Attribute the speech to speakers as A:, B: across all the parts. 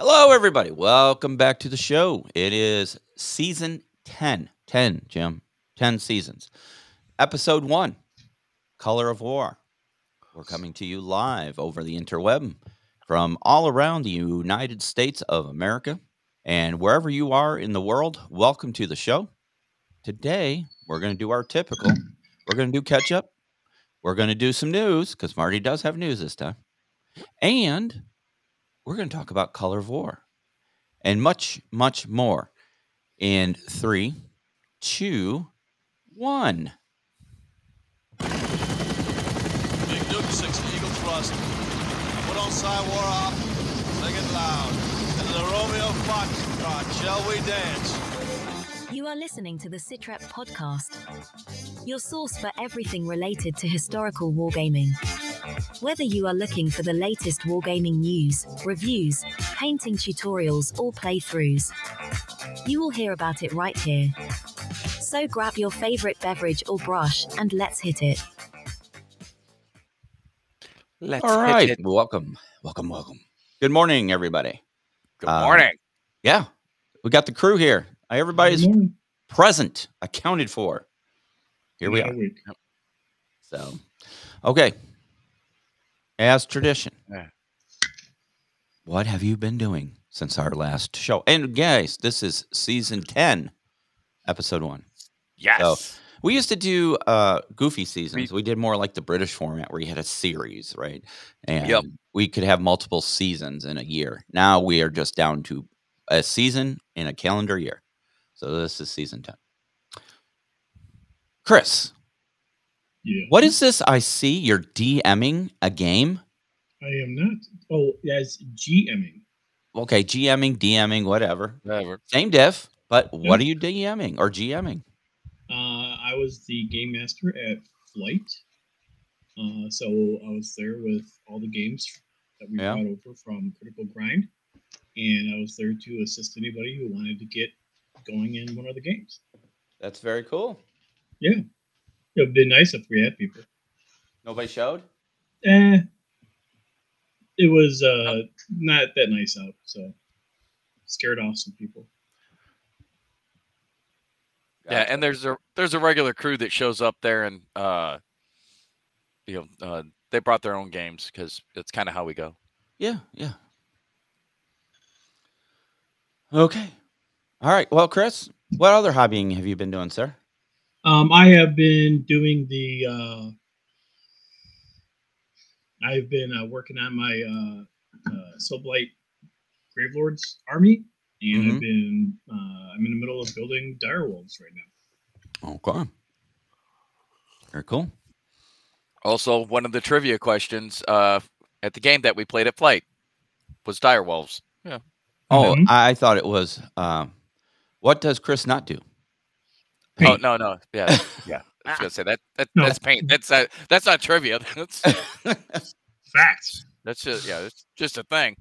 A: Hello, everybody. Welcome back to the show. It is season 10. 10, Jim. 10 seasons. Episode 1 Color of War. We're coming to you live over the interweb from all around the United States of America. And wherever you are in the world, welcome to the show. Today, we're going to do our typical. We're going to do catch up. We're going to do some news because Marty does have news this time. And we're going to talk about Color of War and much, much more in three, two, one.
B: Big Duke 6 Eagle Thrust. Put on War off. Sing it loud. And the Romeo Foxtrot. Shall we dance?
C: You are listening to the Sitrep podcast, your source for everything related to historical wargaming. Whether you are looking for the latest wargaming news, reviews, painting tutorials, or playthroughs, you will hear about it right here. So grab your favorite beverage or brush and let's hit it.
D: Let's
A: All
D: hit it.
A: Welcome. Welcome. Welcome. Good morning, everybody.
D: Good
A: Uh,
D: morning.
A: Yeah, we got the crew here. Everybody's
E: Good morning.
A: present, accounted for. Here we
E: Another
A: are.
E: week.
A: So, okay. As tradition,
D: Yeah.
A: what have you been doing since our last show? And guys, this is season 10, episode one.
D: yes.
A: We used to do uh, goofy seasons. We did more like the British format where you had a series, right? And
D: Yep.
A: we could have multiple seasons in a year. Now we are just down to a season in a calendar year. So this is season 10. Chris,
E: Yeah.
A: what is this I see? You're DMing a game?
E: I am not. Oh, that's GMing.
A: Okay, GMing, DMing, whatever.
D: Whatever.
A: Same diff, but what are you DMing or GMing?
E: Uh, I was the game master at Flight. Uh, so I was there with all the games that we
A: Yeah.
E: brought over from Critical Grind, and I was there to assist anybody who wanted to get going in one of the games.
A: That's very cool.
E: Yeah, it'd be nice if we had people.
A: Nobody showed?
E: Eh, it was uh not that nice out, so scared off some people.
D: Yeah, and there's a there's a regular crew that shows up there and uh you know, uh they brought their own games because it's kind of how we go.
A: Yeah, yeah. Okay. All right. Well, Chris, what other hobbying have you been doing, sir?
E: Um, I have been doing the. Uh, I've been uh, working on my uh, uh, Sublight Gravelords army, and
A: Mhm.
E: I've been. Uh, I'm in the middle of building direwolves right now.
A: Okay. Very cool.
D: Also, one of the trivia questions uh at the game that we played at Flight was Direwolves. Yeah.
A: Oh,
E: Mhm.
A: I, I thought it was. Um, what does Chris not do?
D: Oh no, no. Yeah. Yeah. I was gonna say that, that
E: No.
D: that's paint. That's uh, that's not trivia. That's
E: Facts.
D: that's just yeah, it's just a thing.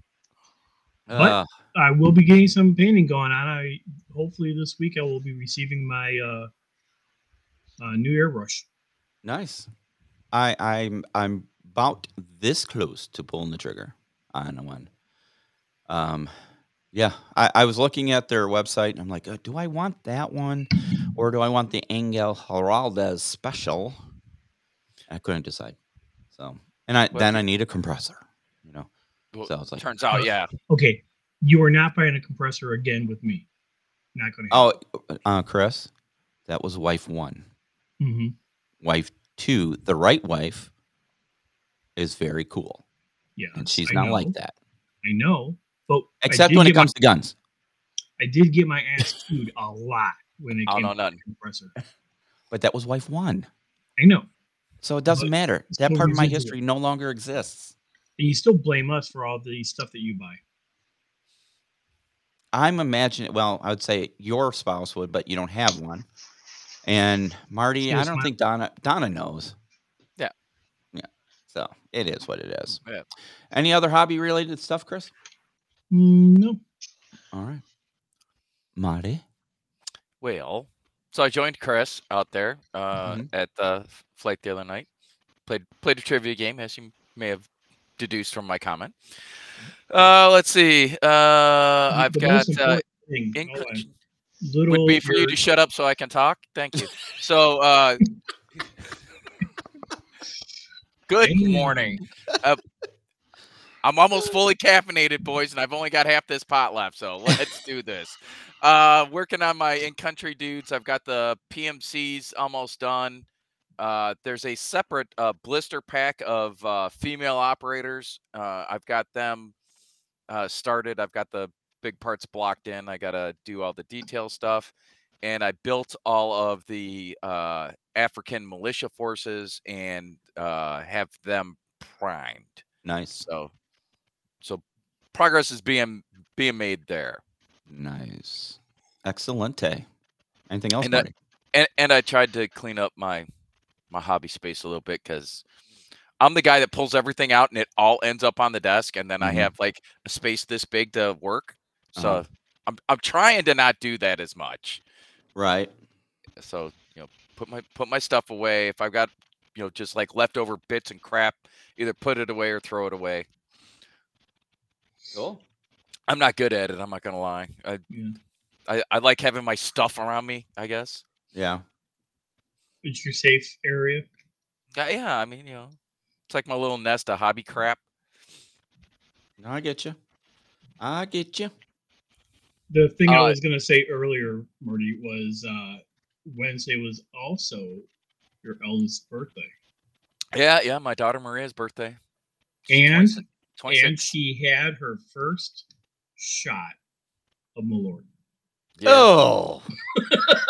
A: Uh,
E: I will be getting some painting going on. I hopefully this week I will be receiving my uh, uh, new airbrush.
A: nice. I I'm I'm about this close to pulling the trigger on one. Um, yeah, I, I was looking at their website and I'm like, uh, do I want that one or do I want the Angel Giraldez special? I couldn't decide. So, and I
D: Well,
A: then I need a compressor, you know.
D: Well,
A: So it's like,
D: turns out, yeah.
E: Okay, you are not buying a compressor again with me. Not going to.
A: oh, uh, Chris, that was wife one.
E: hmm
A: Wife two, the right wife, is very cool,
E: yeah,
A: and she's
E: I
A: not
E: know.
A: like that,
E: I know, but
A: except
E: did
A: when it
E: get my-
A: comes to guns.
E: I did get my ass chewed a lot when it
D: I don't know
E: to the compressor.
A: But that was wife one.
E: I know.
A: So it doesn't
E: But
A: matter.
E: it's
A: That
E: still
A: part of my
E: residual.
A: history no longer exists.
E: And you still blame us for all the stuff that you buy.
A: I'm imagining. Well, I would say your spouse would, but you don't have one. And Marty, I
E: Excuse
A: don't
E: my-
A: think Donna Donna knows.
D: Yeah.
A: Yeah. So it is what it is.
D: Yeah.
A: Any other hobby related stuff, Chris?
E: Mm, no.
A: All right. Marty.
D: Well, so I joined Chris out there uh,
A: Mhm.
D: at the flight the other night. Played played a trivia game, as you may have deduced from my comment. Uh, let's see. Uh, I've got uh,
E: important thing,
D: in
E: hold little
D: would be for you to shut up so I can talk. Thank you. So, uh, good morning. Uh, I'm almost fully caffeinated, boys, and I've only got half this pot left. So let's do this. Uh, working on my in-country dudes. I've got the PMCs almost done. Uh, there's a separate uh, blister pack of uh, female operators. Uh, I've got them uh, started. I've got the big parts blocked in. I got to do all the detail stuff. And I built all of the uh, African militia forces and uh, have them primed.
A: Nice.
D: So, so progress is being being made there.
A: Nice. Excelente. Anything else,
D: And
A: Marty?
D: and and I tried to clean up my my hobby space a little bit because I'm the guy that pulls everything out and it all ends up on the desk, and then I
A: Mhm.
D: have like a space this big to work. So
A: Uh-huh.
D: I'm I'm trying to not do that as much.
A: Right.
D: So you know, put my put my stuff away. If I've got you know just like leftover bits and crap, either put it away or throw it away.
A: Cool.
D: I'm not good at it. I'm not gonna lie. I
E: Yeah.
D: I, I like having my stuff around me. I guess.
A: Yeah.
E: It's your safe area.
D: Yeah, yeah. I mean, you know, it's like my little nest of hobby crap.
A: No, I get you. I get you.
E: The thing I
D: Uh,
E: was gonna say earlier, Marty, was uh, Wednesday was also your eldest birthday,
D: Yeah, yeah. My daughter Maria's birthday.
E: and
D: 26 26.
E: and she had her first shot of Malort.
D: Yeah.
A: Oh.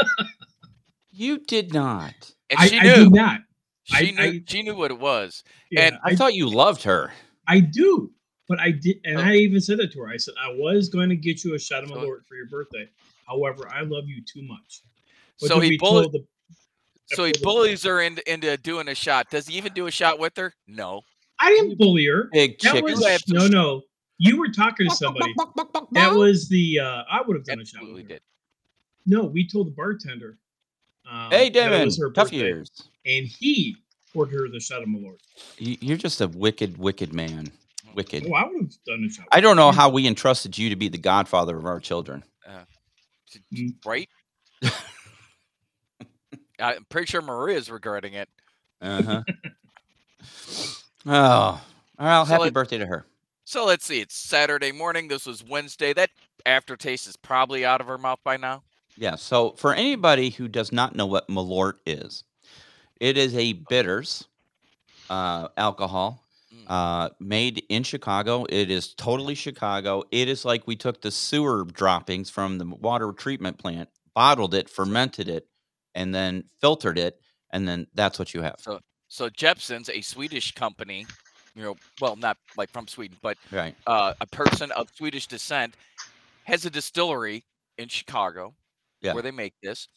A: you did not.
D: and
E: I,
D: she
E: I
D: knew.
E: did not.
D: she
E: I-
D: knew.
E: I-
D: she knew what it was.
E: Yeah,
D: And
A: I, thought you loved her.
E: I do, but I did, and
D: Oh.
E: I even said that to her. I said I was going to get you a shot of
D: So-
E: Malort for your birthday. However, I love you too much. But
D: So he bullied.
E: the-
D: So he bullies her into into doing a shot. Does he even do a shot with her? No.
E: I didn't bully her.
A: Big
E: That
A: chicken.
E: was no, no. You were talking to somebody. That was the. uh I would have done a shot
D: Absolutely did.
E: No, we told the bartender. Um,
A: Hey,
E: that it
A: Damon.
E: was her
A: Tough
E: birthday,
A: years.
E: and he poured her the shot of Malort.
A: You- You're just a wicked, wicked man. Wicked.
E: Oh, I would have done a shot.
A: I don't know how we entrusted you to be the godfather of our children.
E: Mm.
D: Right. I'm pretty sure Maria's regretting it.
A: Uh huh. oh, well,
D: So
A: happy
D: let-
A: birthday to her.
D: So let's see. It's Saturday morning. This was Wednesday. That aftertaste is probably out of her mouth by now.
A: Yeah. So, for anybody who does not know what Malort is, it is a bitters uh, alcohol
D: Mm.
A: uh, made in Chicago. It is totally Chicago. It is like we took the sewer droppings from the water treatment plant, bottled it, fermented it, and then filtered it, and then that's what you have.
D: So so Jeppson's a Swedish company. You know, well, not like from Sweden, but
A: Right.
D: uh, a person of Swedish descent has a distillery in Chicago
A: Yeah.
D: where they make this,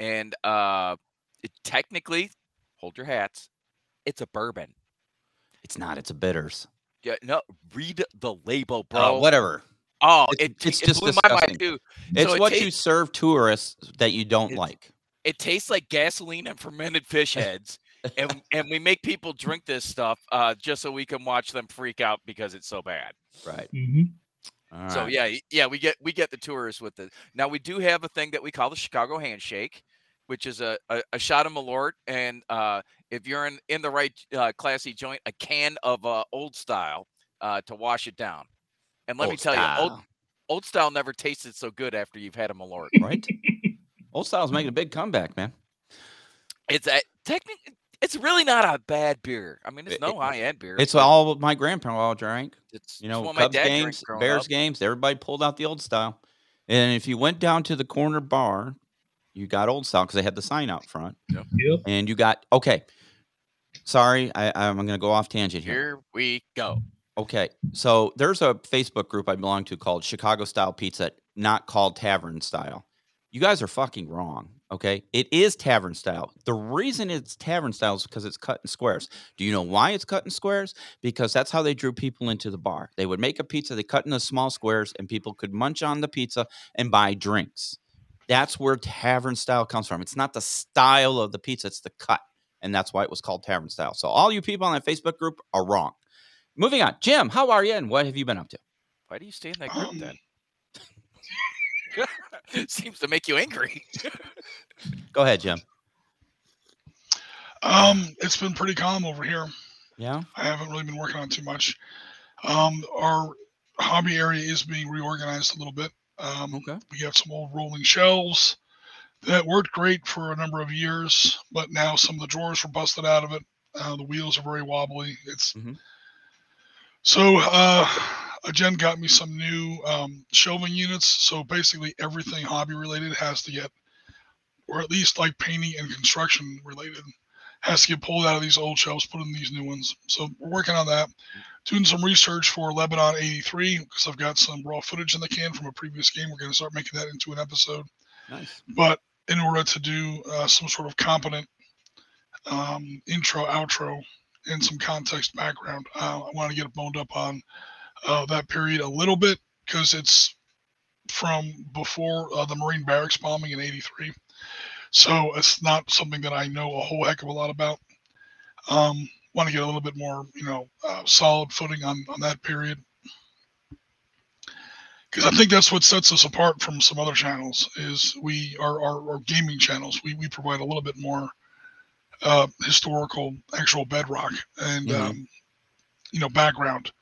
D: and uh, it technically, hold your hats, it's a bourbon.
A: It's not. It's a bitters.
D: Yeah, no, read the label, bro.
A: Oh, whatever.
D: Oh,
A: It's-
D: it,
A: it's
D: it
A: just
D: blew my mind
A: disgusting.
D: too.
A: It's
D: So it
A: what you serve tourists that you don't like.
D: It tastes like gasoline and fermented fish heads, and and we make people drink this stuff uh, just so we can watch them freak out because it's so bad.
A: Right.
E: Mhm.
A: All
D: So
A: right.
D: yeah, yeah, we get we get the tourists with it. Now we do have a thing that we call the Chicago handshake, which is a a, a shot of Malort, and uh, if you're in in the right uh, classy joint, a can of uh, old style uh, to wash it down. And let me
A: Old
D: tell you, old
A: style,
D: old style never tasted so good after you've had a Malort.
A: right? Old style's making a big comeback, man.
D: It's a technically. It's really not a bad beer. I mean, it's no
A: it-
D: high end beer.
A: It's
D: but
A: all my grandpa all drank.
D: It's,
A: You
D: it's
A: know,
D: what my
A: Cubs
D: dad
A: games, Bears
D: up.
A: games, everybody pulled out the old style. And if you went down to the corner bar, you got old style because they had the sign out front.
E: Yep.
A: And you got okay. Sorry, I, I'm going to go off tangent here.
D: Here we go.
A: Okay, so there's a Facebook group I belong to called Chicago Style Pizza, not called Tavern Style. You guys are fucking wrong. Okay, it is Tavern Style. The reason it's Tavern Style is because it's cut in squares. Do you know why it's cut in squares? Because that's how they drew people into the bar. They would make a pizza, they cut into small squares, and people could munch on the pizza and buy drinks. That's where Tavern Style comes from. It's not the style of the pizza; it's the cut, and that's why it was called Tavern Style. So all you people on that Facebook group are wrong moving on. Jim, how are you and what have you been up to?
D: Why do you stay in that group
F: Um,
D: then? Seems to make you angry.
A: Go ahead, Jim.
F: Um, it's been pretty calm over here.
A: Yeah.
F: I haven't really been working on too much. Um, our hobby area is being reorganized a little bit. Um,
A: Okay.
F: we have some old rolling shelves that worked great for a number of years, but now some of the drawers were busted out of it. Uh, the wheels are very wobbly. It's
A: Mhm.
F: so uh, Jen got me some new um, shelving units. So basically, everything hobby related has to get, or at least like painting and construction related, has to get pulled out of these old shelves, put in these new ones. So we're working on that. Doing some research for Lebanon 83 because I've got some raw footage in the can from a previous game. We're going to start making that into an episode.
A: Nice.
F: But in order to do uh, some sort of competent um, intro, outro, and some context background, uh, I want to get it boned up on uh, that period a little bit because it's from before uh, the Marine barracks bombing in '83. So it's not something that I know a whole heck of a lot about. Um, want to get a little bit more, you know, uh, solid footing on on that period because I think that's what sets us apart from some other channels is we are our, our gaming channels. We we provide a little bit more uh, historical, actual bedrock and
A: Mhm.
F: um, you know background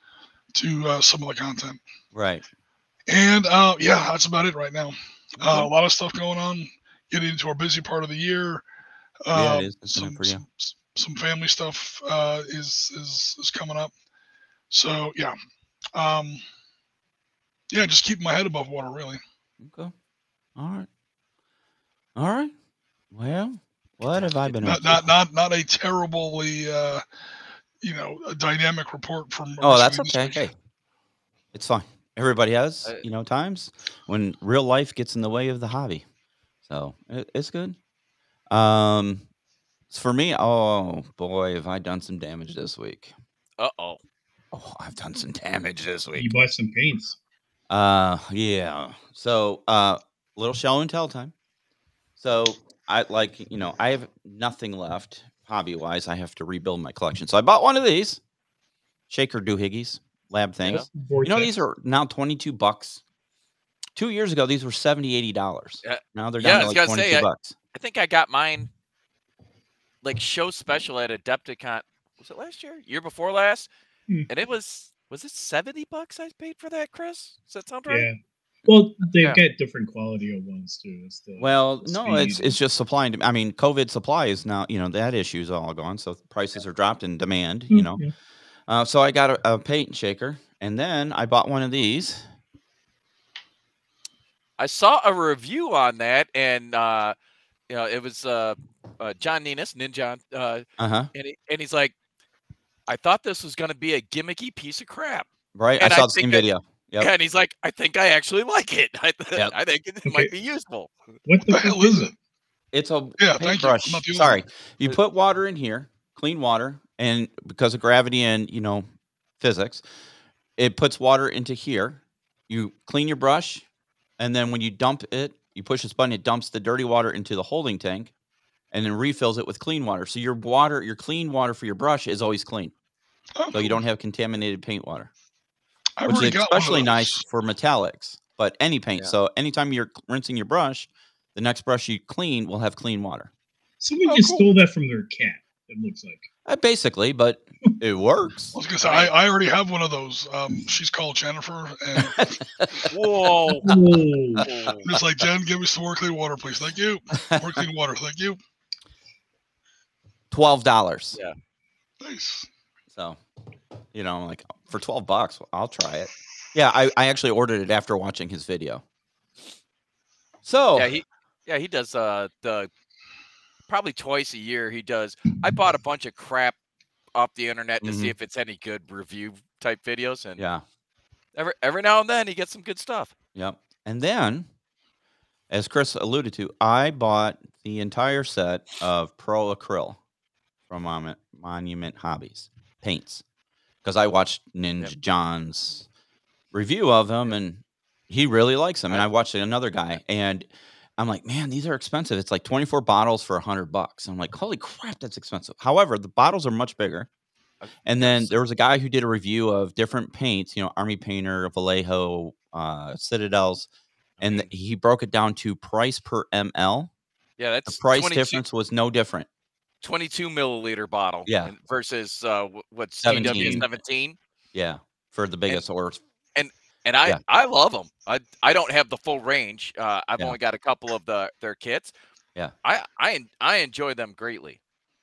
F: to uh, some of the content.
A: Right.
F: And uh, yeah, that's about it right now. Uh, a lot of stuff going on. Getting into our busy part of the year.
A: Yeah, it is,
F: some,
A: for you?
F: some some family stuff uh, is is is coming up. So yeah, um, yeah, just keep my head above water, really.
A: Okay. All right. All right. Well, what have I been
F: Not not not not a terribly uh, you know a dynamic report from.
A: Oh, that's
F: city
A: okay. Hey, it's fine. Everybody has, you know, times when real life gets in the way of the hobby. So it, it's good. Um, for me, oh boy, have I done some damage this week.
D: Uh oh.
A: Oh, I've done some damage this week.
E: You
A: week.
E: bought some paints.
A: Uh, yeah. So, uh, little show and tell time. So, I like, you know, I have nothing left hobby wise. I have to rebuild my collection. So, I bought one of these shaker doohickeys lab things. You know, these are now 22 bucks. Two years ago, these were 70 80 dollars.
D: Yeah.
A: Now they're
D: Yeah,
A: down to like 22
D: say, I-
A: bucks.
D: I think I got mine like show special at Adepticon. Was it last year? Year before last?
E: Hmm.
D: And it was was it 70 bucks I paid for that, Chris? Does that sound right?
E: Yeah. Well, they've
D: Yeah.
E: got different quality of ones too. It's the
A: Well,
E: the
A: no, it's it's just supply and I mean, COVID supply is now, you know, that issue is all gone. So prices are dropped in demand,
E: and-
A: you know.
E: Yeah.
A: Uh, so I got a, a paint shaker, and then I bought one of these.
D: I saw a review on that and uh you know, it was uh, uh John Ninus, Ninja, uh
A: Uh huh.
D: and he, and he's like I thought this was going to be a gimmicky piece of crap.
A: Right.
D: And
A: I
D: I
A: saw the same
D: video. I-
A: video. Yep.
D: And he's like, I think I actually like it. I, th-
A: Yep.
D: I think it
E: Okay.
D: might be useful.
E: What the
F: The hell is it?
A: It's a
F: Yeah, thank you.
A: Paintbrush.
F: not the only
A: Sorry,
F: one.
A: you
D: Uh,
A: put water in here, clean water, and because of gravity and you know physics, it puts water into here. You clean your brush, and then when you dump it, you push this button. It dumps the dirty water into the holding tank, and then refills it with clean water. So your water, your clean water for your brush is always clean.
F: Oh,
A: So you don't have contaminated paint water.
F: I've
A: which is
F: got one of
A: especially nice for metallics, but any paint.
D: Yeah.
A: So anytime you're rinsing your brush, the next brush you clean will have clean water.
E: Someone
F: Oh,
E: just
F: cool.
E: stole that from their cat. It looks like.
A: Uh, basically, but it works.
F: I was gonna say I, I already have one of those. Um, she's called Jennifer, and
D: Whoa.
F: I'm just like Jen, give me some more clean water, please. Thank you. More clean water, thank you.
A: Twelve dollars.
D: Yeah.
F: Nice.
A: So, you know, I'm like for twelve bucks, I'll try it. Yeah, I, I actually ordered it after watching his video. So
D: Yeah, he yeah, he does uh the probably twice a year he does. I bought a bunch of crap off the internet to see
A: Mhm.
D: if it's any good review type videos and
A: yeah,
D: every every now and then he gets some good stuff.
A: yep. And then, as Chris alluded to, I bought the entire set of Pro Acryl from Mon- Monument Hobbies paints because I watched Ninja John's review of them and he really likes them. And I watched another guy and I'm like, man, these are expensive. It's like 24 bottles for 100 bucks. I'm like, holy crap, that's expensive. However, the bottles are much bigger
D: Uh,
A: And then there was a guy who did a review of different paints, you know, Army Painter, Vallejo, uh, Citadels, and he broke it down to price per ml.
D: yeah, that's The
A: price
D: 22,
A: difference was no different.
D: 22 milliliter bottle.
A: Yeah.
D: versus uh, what's TW
A: 17.
D: 17.
A: Yeah, for the biggest or
D: And and I,
A: Yeah.
D: I love them. I, I don't have the full range. Uh, I've
A: Yeah.
D: only got a couple of the their kits.
A: Yeah.
D: I I I enjoy them greatly.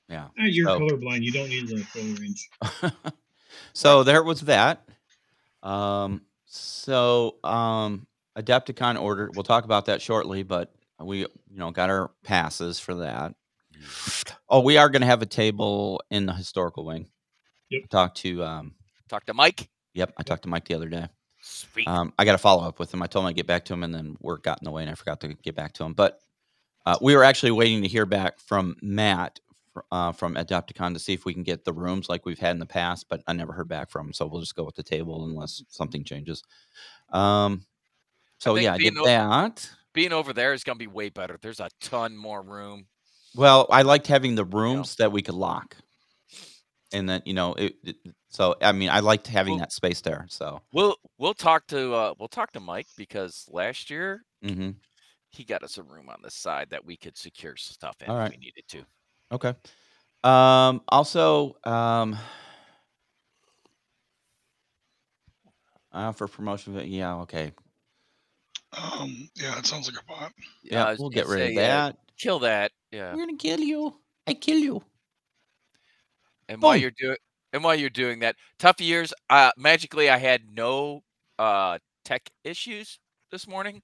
A: yeah.
E: Ah, you're
A: So-
E: colorblind. You don't need the full range.
A: so there was that. Um, so um, Adepticon ordered. We'll talk about that shortly, but we you know got our passes for that. Oh, we are going to have a table in the historical wing.
E: Yep.
A: Talk to um.
D: Talk to Mike.
A: Yep, I talked to Mike the other day.
D: Sweet.
A: Um, I got to follow up with him. I told him I'd get back to him, and then work got in the way, and I forgot to get back to him. But uh, we were actually waiting to hear back from Matt uh, from Adepticon to see if we can get the rooms like we've had in the past, but I never heard back from him. So we'll just go with the table unless something changes. Um, so
D: think
A: yeah, I did
D: being o-
A: that.
D: Being over there is gonna be way better. There's a ton more room.
A: Well, I liked having the rooms that we could lock, and then you know, it, it- so I mean, I liked having
D: Well-
A: that space there. So.
D: We'll we'll talk to uh, we'll talk to Mike because last year
A: hmm
D: he got us a room on the side that we could secure stuff in
A: All
D: if
A: right.
D: we needed to.
A: Okay. Um, also, um, uh, for promotion, of it- yeah, okay,
F: Um, yeah, it sounds like a bot.
A: yeah,
D: I was
A: we'll
D: gonna
A: get rid of
D: say, yeah,
A: that.
D: Kill that. Yeah.
A: We're gonna kill you. I kill you.
D: And while you're doing and while you're doing that, tough years. Uh, magically, I had no uh, tech issues this morning.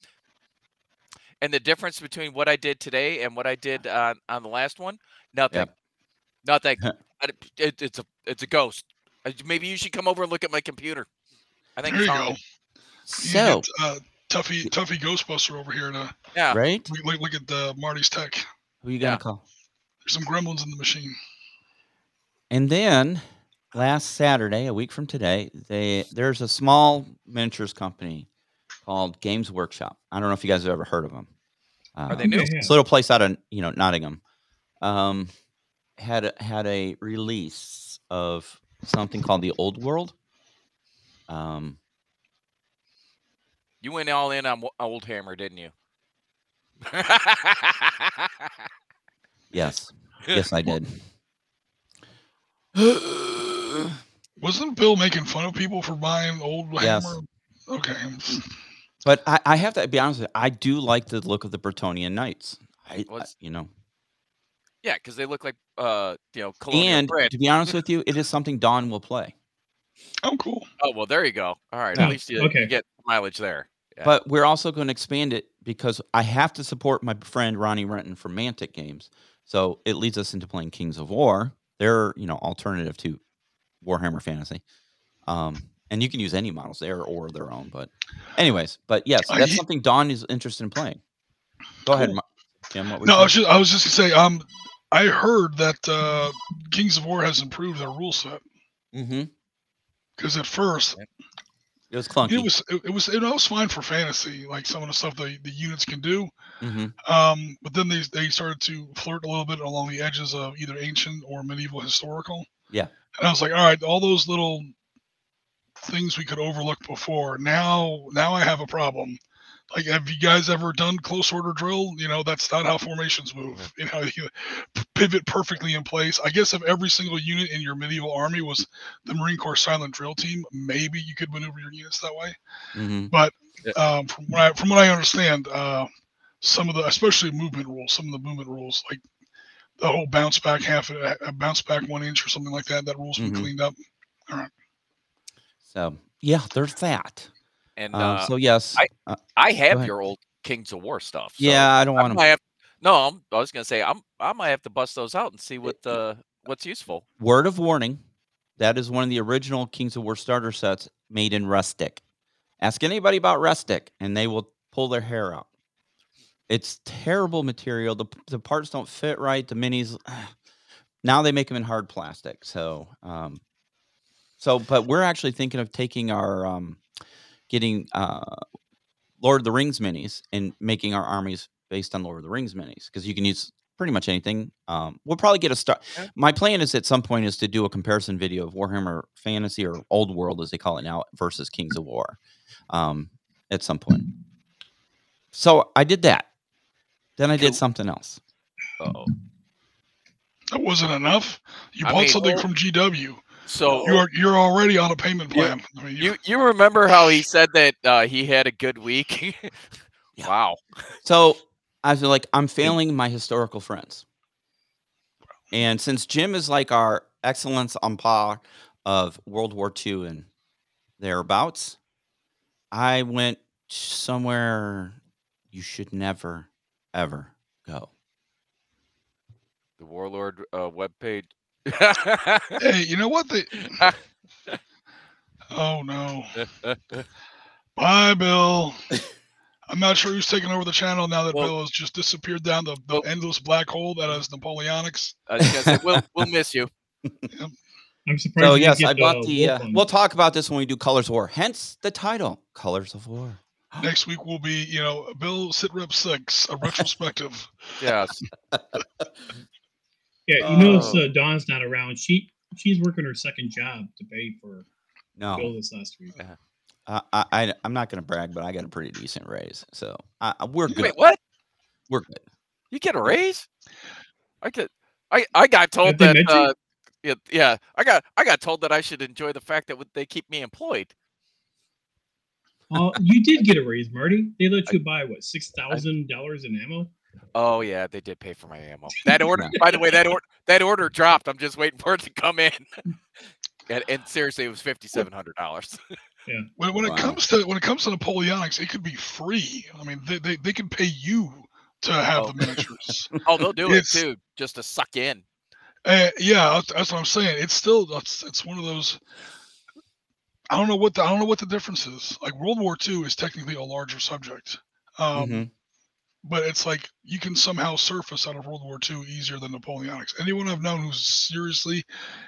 D: And the difference between what I did today and what I did on on the last one, nothing, nothing. I d- it, it's a it's a ghost. Uh, Maybe you should come over and look at my computer. I think
F: There
D: it's
F: you
D: fine.
F: go. You
A: So,
F: get, uh, Tuffy Tuffy Ghostbuster over here to
D: Yeah.
A: right?
F: look, look, look at the Marty's tech.
A: Who you gonna
D: Yeah.
A: call?
F: There's some gremlins in the machine.
A: And then last Saturday, a week from today, they there's a small miniatures company called Games Workshop. I don't know if you guys have ever heard of them.
D: Are they
A: Um,
D: new?
E: Yeah, yeah.
A: This little place out of you know Nottingham um, had a, had a release of something called the Old World. Um,
D: You went all in on Old Hammer, didn't you?
A: Yes, yes, I did.
F: Wasn't Bill making fun of people for buying old
A: Yes.
F: hammer? Okay.
A: But I, I have to be honest with you. I do like the look of the Bretonnian Knights. I, I- you know,
D: yeah, because they look like uh, you know, colonial
A: and
D: bread.
A: to be honest with you, it is something Dawn will play.
F: Oh, cool.
D: Oh well, there you go. All right,
E: Oh,
D: at least you, you get mileage there. Yeah.
A: But we're also going to expand it because I have to support my friend Ronnie Renton from Mantic Games. So it leads us into playing Kings of War. They're you know alternative to Warhammer Fantasy, um, and you can use any models there or their own. But anyways, but yes,
F: Uh,
A: that's
F: ye-
A: something Dawn is interested in playing. Go ahead,
F: Cool.
A: Jim. What
F: No, I was just I was just gonna say, um, I heard that uh, Kings of War has improved their rule set
A: Mhm.
F: because at first
A: It was clunky.
F: it was it, it was it was fine for fantasy, like some of the stuff the, the units can do.
A: Mhm.
F: Um, but then they they started to flirt a little bit along the edges of either ancient or medieval historical.
A: Yeah.
F: And I was like, all right, all those little things we could overlook before. Now now I have a problem. Like, have you guys ever done close order drill? You know, that's not how formations move. You know, you pivot perfectly in place. I guess if every single unit in your medieval army was the Marine Corps silent drill team, maybe you could maneuver your units that way
A: Mhm.
F: but um, from what I, from what I understand, uh, some of the especially movement rules, some of the movement rules, like the whole bounce back half, a a bounce back one inch or something like that, that rule's been
A: Mhm.
F: cleaned up.
A: So yeah, there's that.
D: And
A: Um,
D: uh,
A: so yes,
D: I-
A: uh,
D: I have your old Kings of War stuff. so
A: yeah, I don't want to.
D: have, no, I'm, I was gonna say I'm I might have to bust those out and see what uh, what's useful.
A: Word of warning, that is one of the original Kings of War starter sets made in Restic. Ask anybody about Restic, and they will pull their hair out. It's terrible material. The the parts don't fit right. The minis. Now they make them in hard plastic. So, um, so but we're actually thinking of taking our um, getting uh, Lord of the Rings minis and making our armies based on Lord of the Rings minis because you can use pretty much anything. Um, we'll probably get a start.
D: Yeah.
A: My plan is at some point is to do a comparison video of Warhammer Fantasy or Old World as they call it now versus Kings of War, um, at some point. So I did that. Then I did something else.
D: Uh-oh.
F: That wasn't enough. You
D: I
F: bought
D: mean-
F: something from GW.
D: So
F: You're you're already on a payment
D: You-
F: plan. I mean,
D: you you remember how he said that uh, he had a good week? Wow.
A: So I was like, I'm failing my historical friends. And since Jim is like our excellence on par of World War II and thereabouts, I went somewhere you should never, ever go.
D: The Warlord uh, webpage.
F: Hey, you know what? They. Oh no. Bye, Bill. I'm not sure who's taking over the channel now that
D: Well-
F: Bill has just disappeared down the, the
D: Well-
F: endless black hole that is Napoleonics.
D: I was gonna say, we'll we'll miss you.
E: I'm surprised.
A: So
E: you
A: yes, I bought
E: the
A: the. Uh, we'll talk about this when we do Colors of War. Hence the title, Colors of War.
F: Next week will be, you know, Bill Sit Rep Six, a retrospective.
D: Yes.
E: yeah, you notice
A: Oh.
E: uh, Dawn's not around. She she's working her second job to pay for
A: No,
E: Bill this last week.
A: I, I, I, I'm not going to brag, but I got a pretty decent raise, so I, I- we're good.
D: Wait, what?
A: We're good.
D: You get a raise? I get. I I got told
E: Have they
D: that.
E: met you?
D: Uh, yeah, yeah. I got I got told that I should enjoy the fact that they keep me employed.
E: Oh, you did get a raise, Marty. They let you buy what six thousand dollars in ammo.
D: Oh yeah, they did pay for my ammo. That order, by the way, that order that order dropped. I'm just waiting for it to come in. and, and seriously, it was fifty seven hundred dollars.
F: When, when
A: Wow.
F: it comes to when it comes to Napoleonics, it could be free. I mean, they, they, they can pay you to have
D: Oh.
F: the miniatures.
D: Oh, they'll do
F: It's-
D: it too, just to suck in.
F: Uh, yeah, that's, that's what I'm saying. It's still that's it's one of those. I don't know what the I don't know what the difference is. Like World War II is technically a larger subject, um,
A: Mhm.
F: But it's like you can somehow surface out of World War II easier than Napoleonics. Anyone I've known who's seriously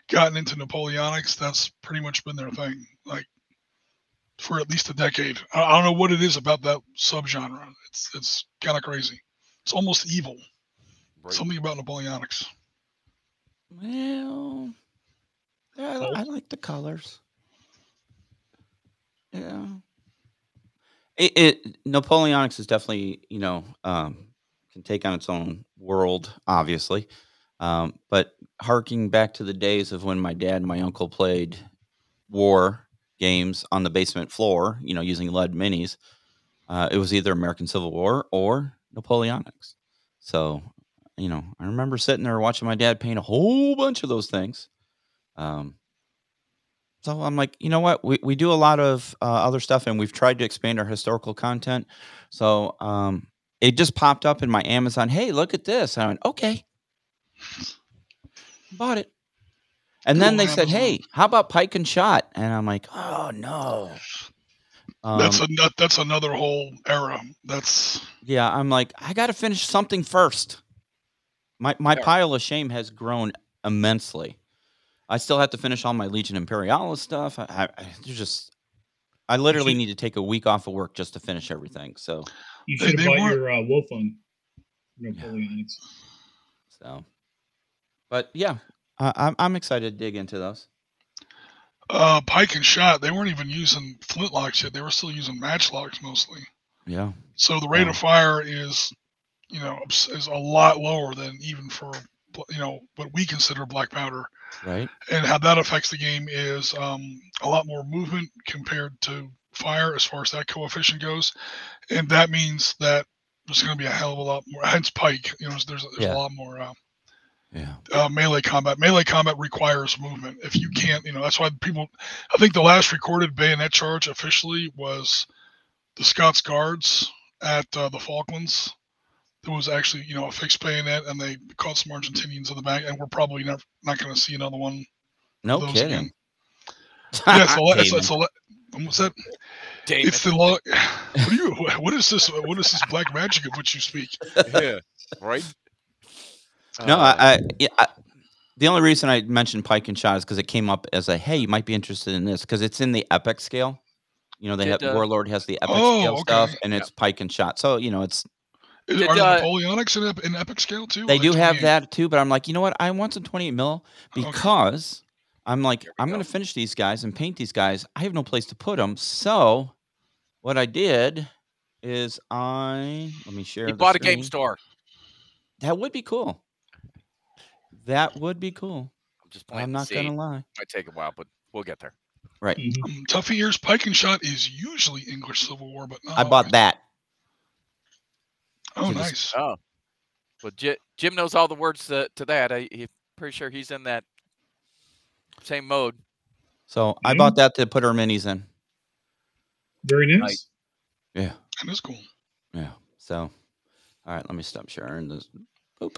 F: gotten into Napoleonics, that's pretty much been their thing. Like for at least a decade. I, I don't know what it is about that subgenre. It's it's kind of crazy. It's almost evil.
D: Right?
F: Something about Napoleonics.
A: Well, yeah, I,
E: Cult?
A: I like the colors. Yeah. It, it Napoleonics is definitely you know um, can take on its own world, obviously, um, but harking back to the days of when my dad and my uncle played war games on the basement floor, you know, using lead minis, uh, it was either American Civil War or Napoleonics. So you know, I remember sitting there watching my dad paint a whole bunch of those things. Um, so I'm like, you know what? We, we do a lot of uh, other stuff and we've tried to expand our historical content. So um, it just popped up in my Amazon. Hey, look at this. And I went, okay. Bought it. And then they said, hey, how about Pike and Shot? And I'm like, oh, no.
F: that's
A: Um,
F: a that's another whole era. That's
A: yeah, I'm like, I got to finish something first. My my
D: Yeah.
A: pile of shame has grown immensely. I still have to finish all my Legion Imperialis stuff. I, I, I just, I literally
E: should-
A: need to take a week off of work just to finish everything. So,
E: You
F: They-
E: should
F: they
E: have bought
F: weren't-
E: your uh, wolf on Napoleonics.
A: so, but yeah, I, I'm I'm excited to dig into those.
F: uh, pike and shot. They weren't even using flintlocks yet. They were still using matchlocks mostly.
A: Yeah,
F: So the rate
A: Wow.
F: of fire is, you know, is is a lot lower than even for bl- you know what we consider black powder.
A: right.
F: And how that affects the game is um, a lot more movement compared to fire as far as that coefficient goes, and that means that there's going to be a hell of a lot more. Hence pike. You know, there's there's
A: Yeah.
F: a lot more. Uh,
A: Yeah,
F: uh, melee combat. Melee combat requires movement. If you can't, you know, that's why people. I think the last recorded bayonet charge officially was the Scots Guards at uh, the Falklands. There was actually, you know, a fixed bayonet, and they caught some Argentinians in the back, and we're probably never not going to see another one.
A: no
F: those
A: kidding.
F: again. Yeah, it's a, le- it's, it's a, what's that?
D: Damon.
F: It's the law. What do you? What is this? What is this black magic of which you speak?
D: yeah, right.
A: No,
D: Uh,
A: I, I, yeah, I the only reason I mentioned Pike and Shot is because it came up as a hey, you might be interested in this because it's in the epic scale. You know, they
D: Did,
A: have
D: uh,
A: Warlord has the epic
F: Oh,
A: scale
F: okay.
A: stuff, and
D: Yeah.
A: it's Pike and Shot. So you know, it's
F: Is- Are the
D: uh,
F: Napoleonics in, ep- in epic scale too?
A: They
F: Or
A: do have that too, but I'm like, you know what? I want some 28 mil
F: Okay.
A: because I'm like, I'm
D: go.
A: going to finish these guys and paint these guys. I have no place to put them. So what I did is I let me share.
D: You
A: the
D: bought a game store.
A: That would be cool. That would be cool.
D: I'm just playing.
A: I'm not
D: seed.
A: gonna lie.
D: It Might take a while, but we'll get there.
A: Right.
E: Mhm.
F: Um, Tuffy Ears Pike and Shot is usually English Civil War, but not
A: I bought
F: always.
A: that.
F: Oh,
A: to this-
F: nice.
D: Oh, well, Jim, Jim knows all the words to, to that. I, he pretty sure he's in that same mode.
A: So I
E: Mhm.
A: bought that to put our minis in.
E: Very nice.
A: Yeah.
F: That is cool.
A: Yeah. So all right, let me stop sharing this. Boop.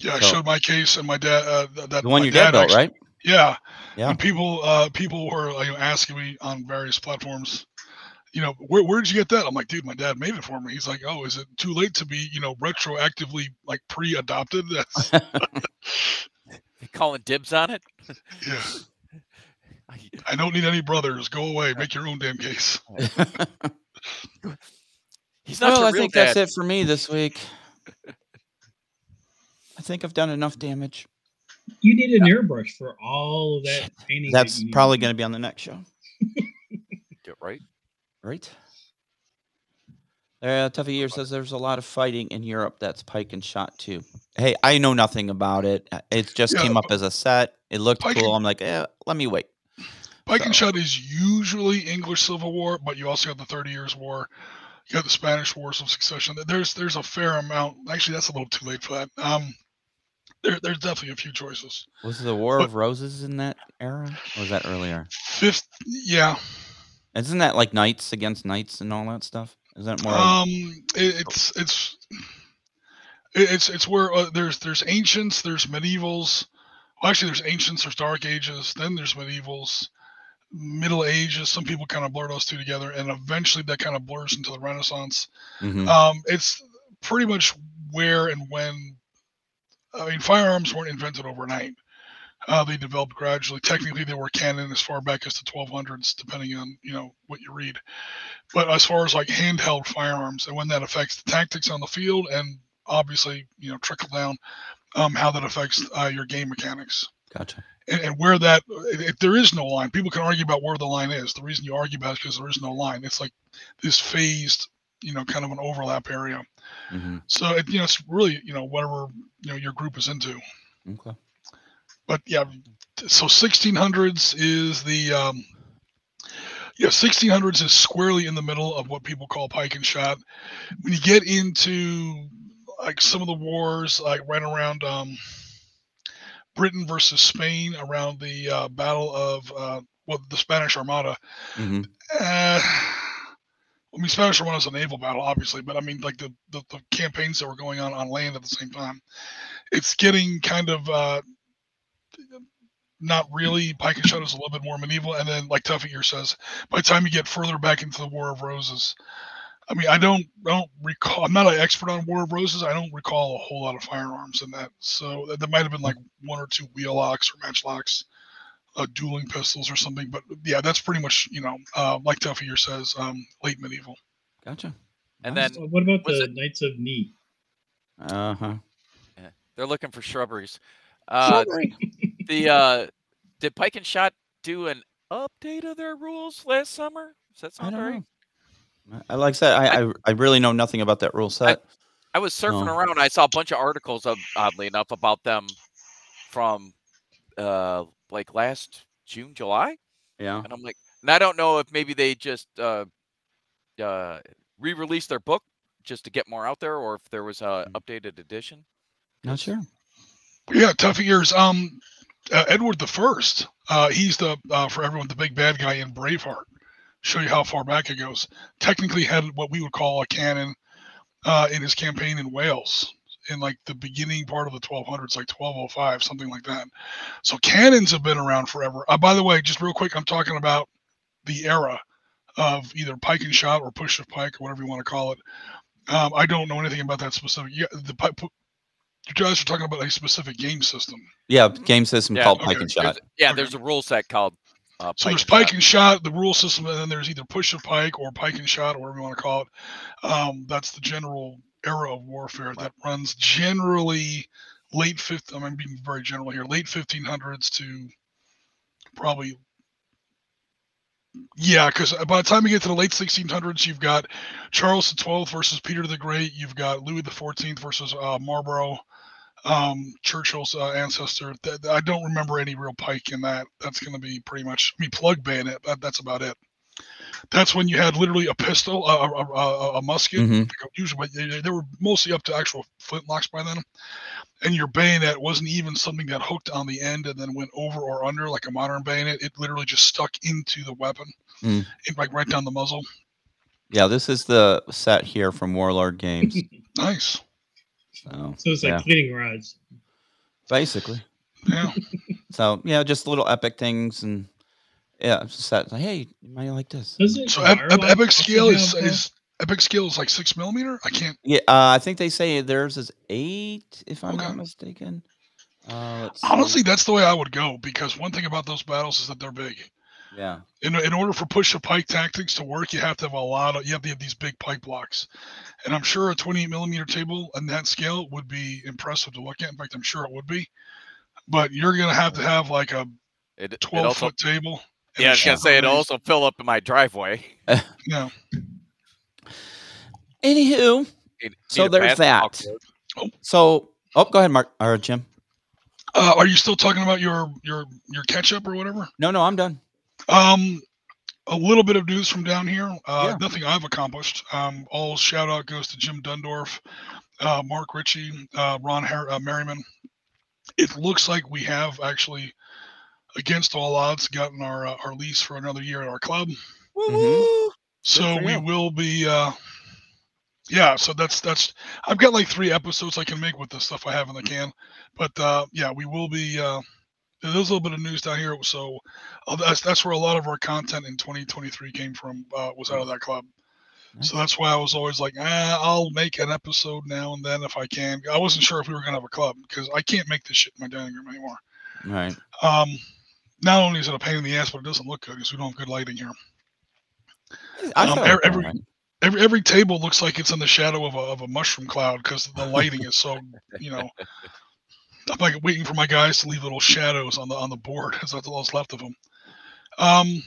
F: Yeah, I
A: So-
F: showed my case and my dad. Uh, that
A: The one
F: my
A: your dad built,
F: actually-
A: right?
F: Yeah.
A: Yeah.
F: And people, uh, people were uh, you know, asking me on various platforms, you know, where where did you get that? I'm like, dude, my dad made it for me. He's like, oh, is it too late to be, you know, retroactively like pre-adopted? That's,
D: calling dibs on it?
F: yeah.
D: I-
F: I don't need any brothers. Go away. Make your own damn case.
D: He's not
A: well, I think
D: dad.
A: that's it for me this week. I think I've done enough damage.
E: You need an airbrush for all of that painting.
A: That's
E: you need
A: probably going to be on the next show,
D: Yeah, right?
A: Right? Uh, Tuffy Ear says there's a lot of fighting in Europe that's pike and shot too. Hey, I know nothing about it. Uh, It just
F: Yeah,
A: came up as a set. It looked
F: Pike
A: cool. I'm like, eh, let me wait.
F: Pike and Shot is usually English Civil War, but you also have the Thirty Years' War. You got the Spanish Wars of Succession. There's there's a fair amount. Actually, that's a little too late for that. Um, there, there's definitely a few choices.
A: Was the War
F: But-
A: of Roses in that era? Or was that earlier?
F: Fifth, yeah.
A: Isn't that like knights against knights and all that stuff? Is that more?
F: Um, it, it's it's it's it's where uh, there's there's ancients, there's medievals. Well, actually, there's ancients, there's dark ages, then there's medievals, middle ages. Some people kind of blur those two together, and eventually that kind of blurs into the Renaissance.
A: Mhm.
F: Um, it's pretty much where and when. I mean, firearms weren't invented overnight. Uh, they developed gradually. Technically, they were canon as far back as the 1200s, depending on you know what you read. But as far as like handheld firearms and when that affects the tactics on the field, and obviously you know trickle down um, how that affects uh, your game mechanics
A: Gotcha.
F: and, and where that if there is no line people can argue about where the line is the reason you argue about it is because there is no line it's like this phased you know kind of an overlap area
A: hmm
F: so it, you know it's really you know whatever you know your group is into
A: Okay.
F: But yeah so 1600s is the um yeah 1600s is squarely in the middle of what people call pike and shot when you get into like some of the wars like right around um britain versus spain around the uh, battle of uh well the spanish armada
A: hmm
F: uh, I mean, Spanish Armada was a naval battle, obviously, but I mean, like the, the, the campaigns that were going on on land at the same time. It's getting kind of uh, not really. Pike and Shot is a little bit more medieval, and then, like Tuffy here says, by the time you get further back into the War of Roses, I mean, I don't, I don't recall. I'm not an expert on War of Roses. I don't recall a whole lot of firearms in that. So that, that might have been like one or two wheel locks or matchlocks uh, dueling pistols or something. But yeah, that's pretty much you know, uh, like Tuffy here says, um, late medieval.
A: Gotcha.
D: And
A: Nice.
D: then
E: So what about the
D: it-
E: Knights of Ni?
A: Uh huh.
D: they're looking for shrubberies. Uh, the uh, did Pike and Shot do an update of their rules last summer? Does that
A: I
D: sound
A: don't
D: right?
A: know. I like I said, I, I I really know nothing about that rule set.
D: I was surfing
A: No.
D: around. I saw a bunch of articles, of, oddly enough, about them from uh, like last June, July,
A: yeah.
D: and I'm like, and I don't know if maybe they just uh, uh, re-released their book just to get more out there, or if there was a
A: Mm.
D: updated edition.
A: Not sure.
F: Yeah, tough ears. Um, uh, Edward the First. Uh, he's the uh, for everyone the big bad guy in Braveheart. Show you how far back it goes. Technically, had what we would call a cannon uh, in his campaign in Wales in like the beginning part of the 1200s, like 1205, something like that. So cannons have been around forever. Uh, by the way, just real quick, I'm talking about the era of either pike and shot or push of pike or whatever you want to call it. Um, I don't know anything about that specific. Yeah, the you guys are talking about a specific game system.
A: Yeah, game system
D: Yeah,
A: called
F: okay.
A: Pike and
D: There's-
A: Shot.
D: yeah,
F: Okay.
D: there's a rule set called. Uh,
F: So there's pike and shot, the rule system, and then there's either push of pike or pike and shot, or whatever you want to call it. Um, that's the general era of warfare that runs generally late fifth. I'm being very general here, late 1500s to probably yeah, because by the time you get to the late 1600s, you've got Charles XII versus Peter the Great. You've got Louis the 14th versus uh, Marlborough, um, Churchill's uh, ancestor. Th- I don't remember any real pike in that. That's going to be pretty much. I mean, plug bayonet. That, that's about it. That's when you had literally a pistol, a, a, a, a musket.
A: Mhm.
F: Usually, they, they were mostly up to actual flintlocks by then. And your bayonet wasn't even something that hooked on the end and then went over or under like a modern bayonet. It literally just stuck into the weapon,
A: Mm.
F: it, like right down the muzzle.
A: Yeah, this is the set here from Warlord Games.
F: Nice.
A: So,
E: So it's like
A: yeah,
E: cleaning rods.
A: basically.
F: Yeah.
A: So yeah, just little epic things and yeah, just that like, hey, you might like this.
F: So ep- ep- epic
E: also
F: scale is, is epic scale is like six millimeter. I can't.
A: Yeah, uh, I think they say theirs is eight, if I'm
F: Okay.
A: not mistaken. Uh, let's see.
F: Honestly, that's the way I would go because one thing about those battles is that they're big.
A: Yeah,
F: In, in order for push of pike tactics to work, you have to have a lot of you have to have these big pike blocks, and I'm sure a 28 millimeter table on that scale would be impressive to look at. In fact, I'm sure it would be. But you're gonna have to have like a
D: It, it
F: 12
D: also,
F: foot table.
D: yeah, I was gonna say it also fill up in my driveway.
F: Yeah.
A: Anywho,
D: Need-
A: So
D: need
A: there's that.
D: court.
A: so oh, go ahead, Mark or Jim.
F: Uh, are you still talking about your your your catch up or whatever?
A: No, no, I'm done.
F: Um, a little bit of news from down here. Uh,
A: Yeah.
F: Nothing I've accomplished. Um, all shout out goes to Jim Dundorf, uh, Mark Ritchie, uh, Ron Har- uh, Merriman. It looks like we have actually, against all odds, gotten our uh, our lease for another year at our club.
A: Mhm.
F: So we
A: you.
F: will be. Uh, yeah, so that's that's. I've got like three episodes I can make with the stuff I have in the can, but uh, yeah, we will be. There's a little bit of news down here, so uh, that's that's where a lot of our content in 2023 came from. Uh, was out of that club. So that's why I was always like, ah, I'll make an episode now and then if I can. I wasn't sure if we were gonna have a club because I can't make this shit in my dining room anymore.
A: Right.
F: Um, not only is it a pain in the ass, but it doesn't look good because we don't have good lighting here.
A: I
F: Um, every- every- every every table looks like it's in the shadow of a, of a mushroom cloud because the lighting is so you know i'm like waiting for my guys to leave little shadows on the on the board because that's all that's left of them um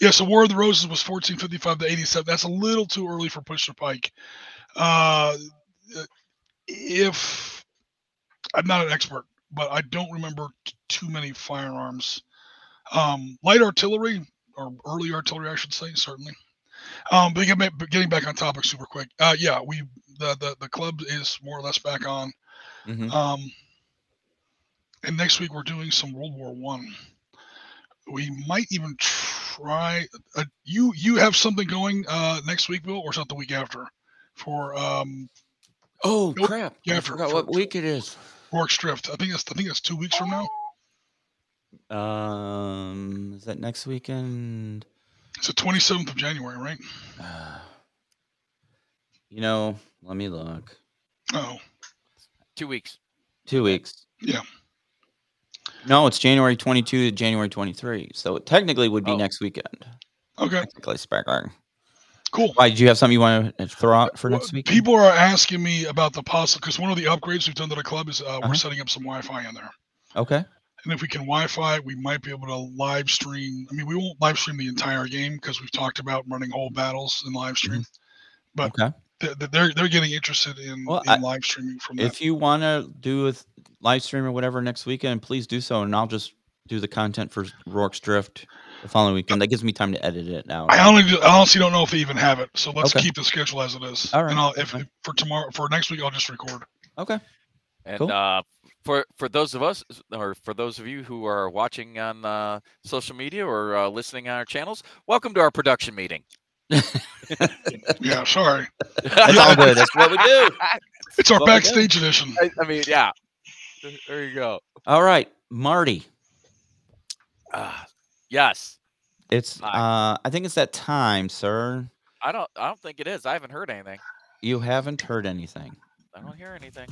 F: yeah so war of the roses was 1455 to 87 that's a little too early for push of pike uh if i'm not an expert but i don't remember t- too many firearms um light artillery or early artillery i should say certainly um, but getting back- but getting back on topic super quick. Uh, yeah, we the, the the club is more or less back on.
A: Mhm.
F: Um, and next week we're doing some World War One. We might even try. Uh, you you have something going uh, next week, Bill, or is that the week after? For um,
A: Oh
F: Nope.
A: crap!
F: Yeah,
A: I
F: for-
A: forgot
F: for-
A: what week it is.
F: Rorke's Drift. I think that's I think that's two weeks from now.
A: Um, is that next weekend?
F: It's the 27th of January, right?
A: Uh, you know, let me look.
F: Oh,
D: Two weeks.
A: Two weeks.
F: Yeah.
A: No, it's January 22 to January 23. So it technically would be
D: Oh.
A: next weekend.
F: okay,
A: Technically, speaking.
F: cool.
A: Why? Did you have something you want to throw out for
F: Well,
A: next week?
F: People are asking me about the possible because one of the upgrades we've done to the club is uh,
A: Uh-huh.
F: we're setting up some Wi-Fi in there.
A: Okay.
F: And if we can Wi-Fi, we might be able to live stream. I mean, we won't live stream the entire game because we've talked about running whole battles in live stream. But
A: Okay.
F: Th- th- they're they're getting interested in,
A: Well,
F: in
A: I-
F: live streaming from that.
A: If you want to do a th- live stream or whatever next weekend, please do so, and I'll just do the content for Rorke's Drift the following weekend. That gives me time to edit it now.
F: I only I honestly don't know if they even have it, so let's
A: Okay.
F: keep the schedule as it is.
A: All right,
F: And I'll if
A: okay.
F: for tomorrow for next week I'll just record.
A: Okay.
D: And
A: Cool.
D: uh, for for those of us, or for those of you who are watching on uh, social media or uh, listening on our channels, welcome to our production meeting.
F: Yeah, sorry.
A: That's all good. That's what we do.
F: It's our
A: Well,
F: backstage edition.
D: I, I mean, yeah. There you go.
A: All right, Marty.
D: Ah, yes.
A: It's uh I think it's that time, sir.
D: I don't. I don't think it is. I haven't heard anything.
A: You haven't heard anything.
D: I don't hear anything.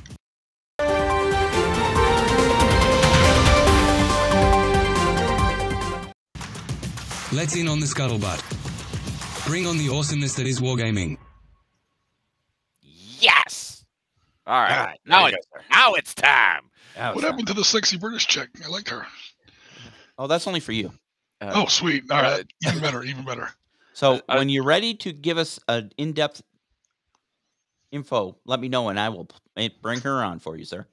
G: Let's in on the scuttlebutt. Bring on the awesomeness that is wargaming.
D: Yes. All right.
A: All right,
D: now
A: there
D: it's now it's time.
A: That was
F: What
A: fun.
F: happened to the sexy British chick? I liked her.
A: Oh, that's only for you.
D: Uh,
F: Oh, sweet. All right. uh. Even better. Even better.
A: So
D: I-
A: when you're ready to give us an in-depth info, let me know and I will bring her on for you, sir.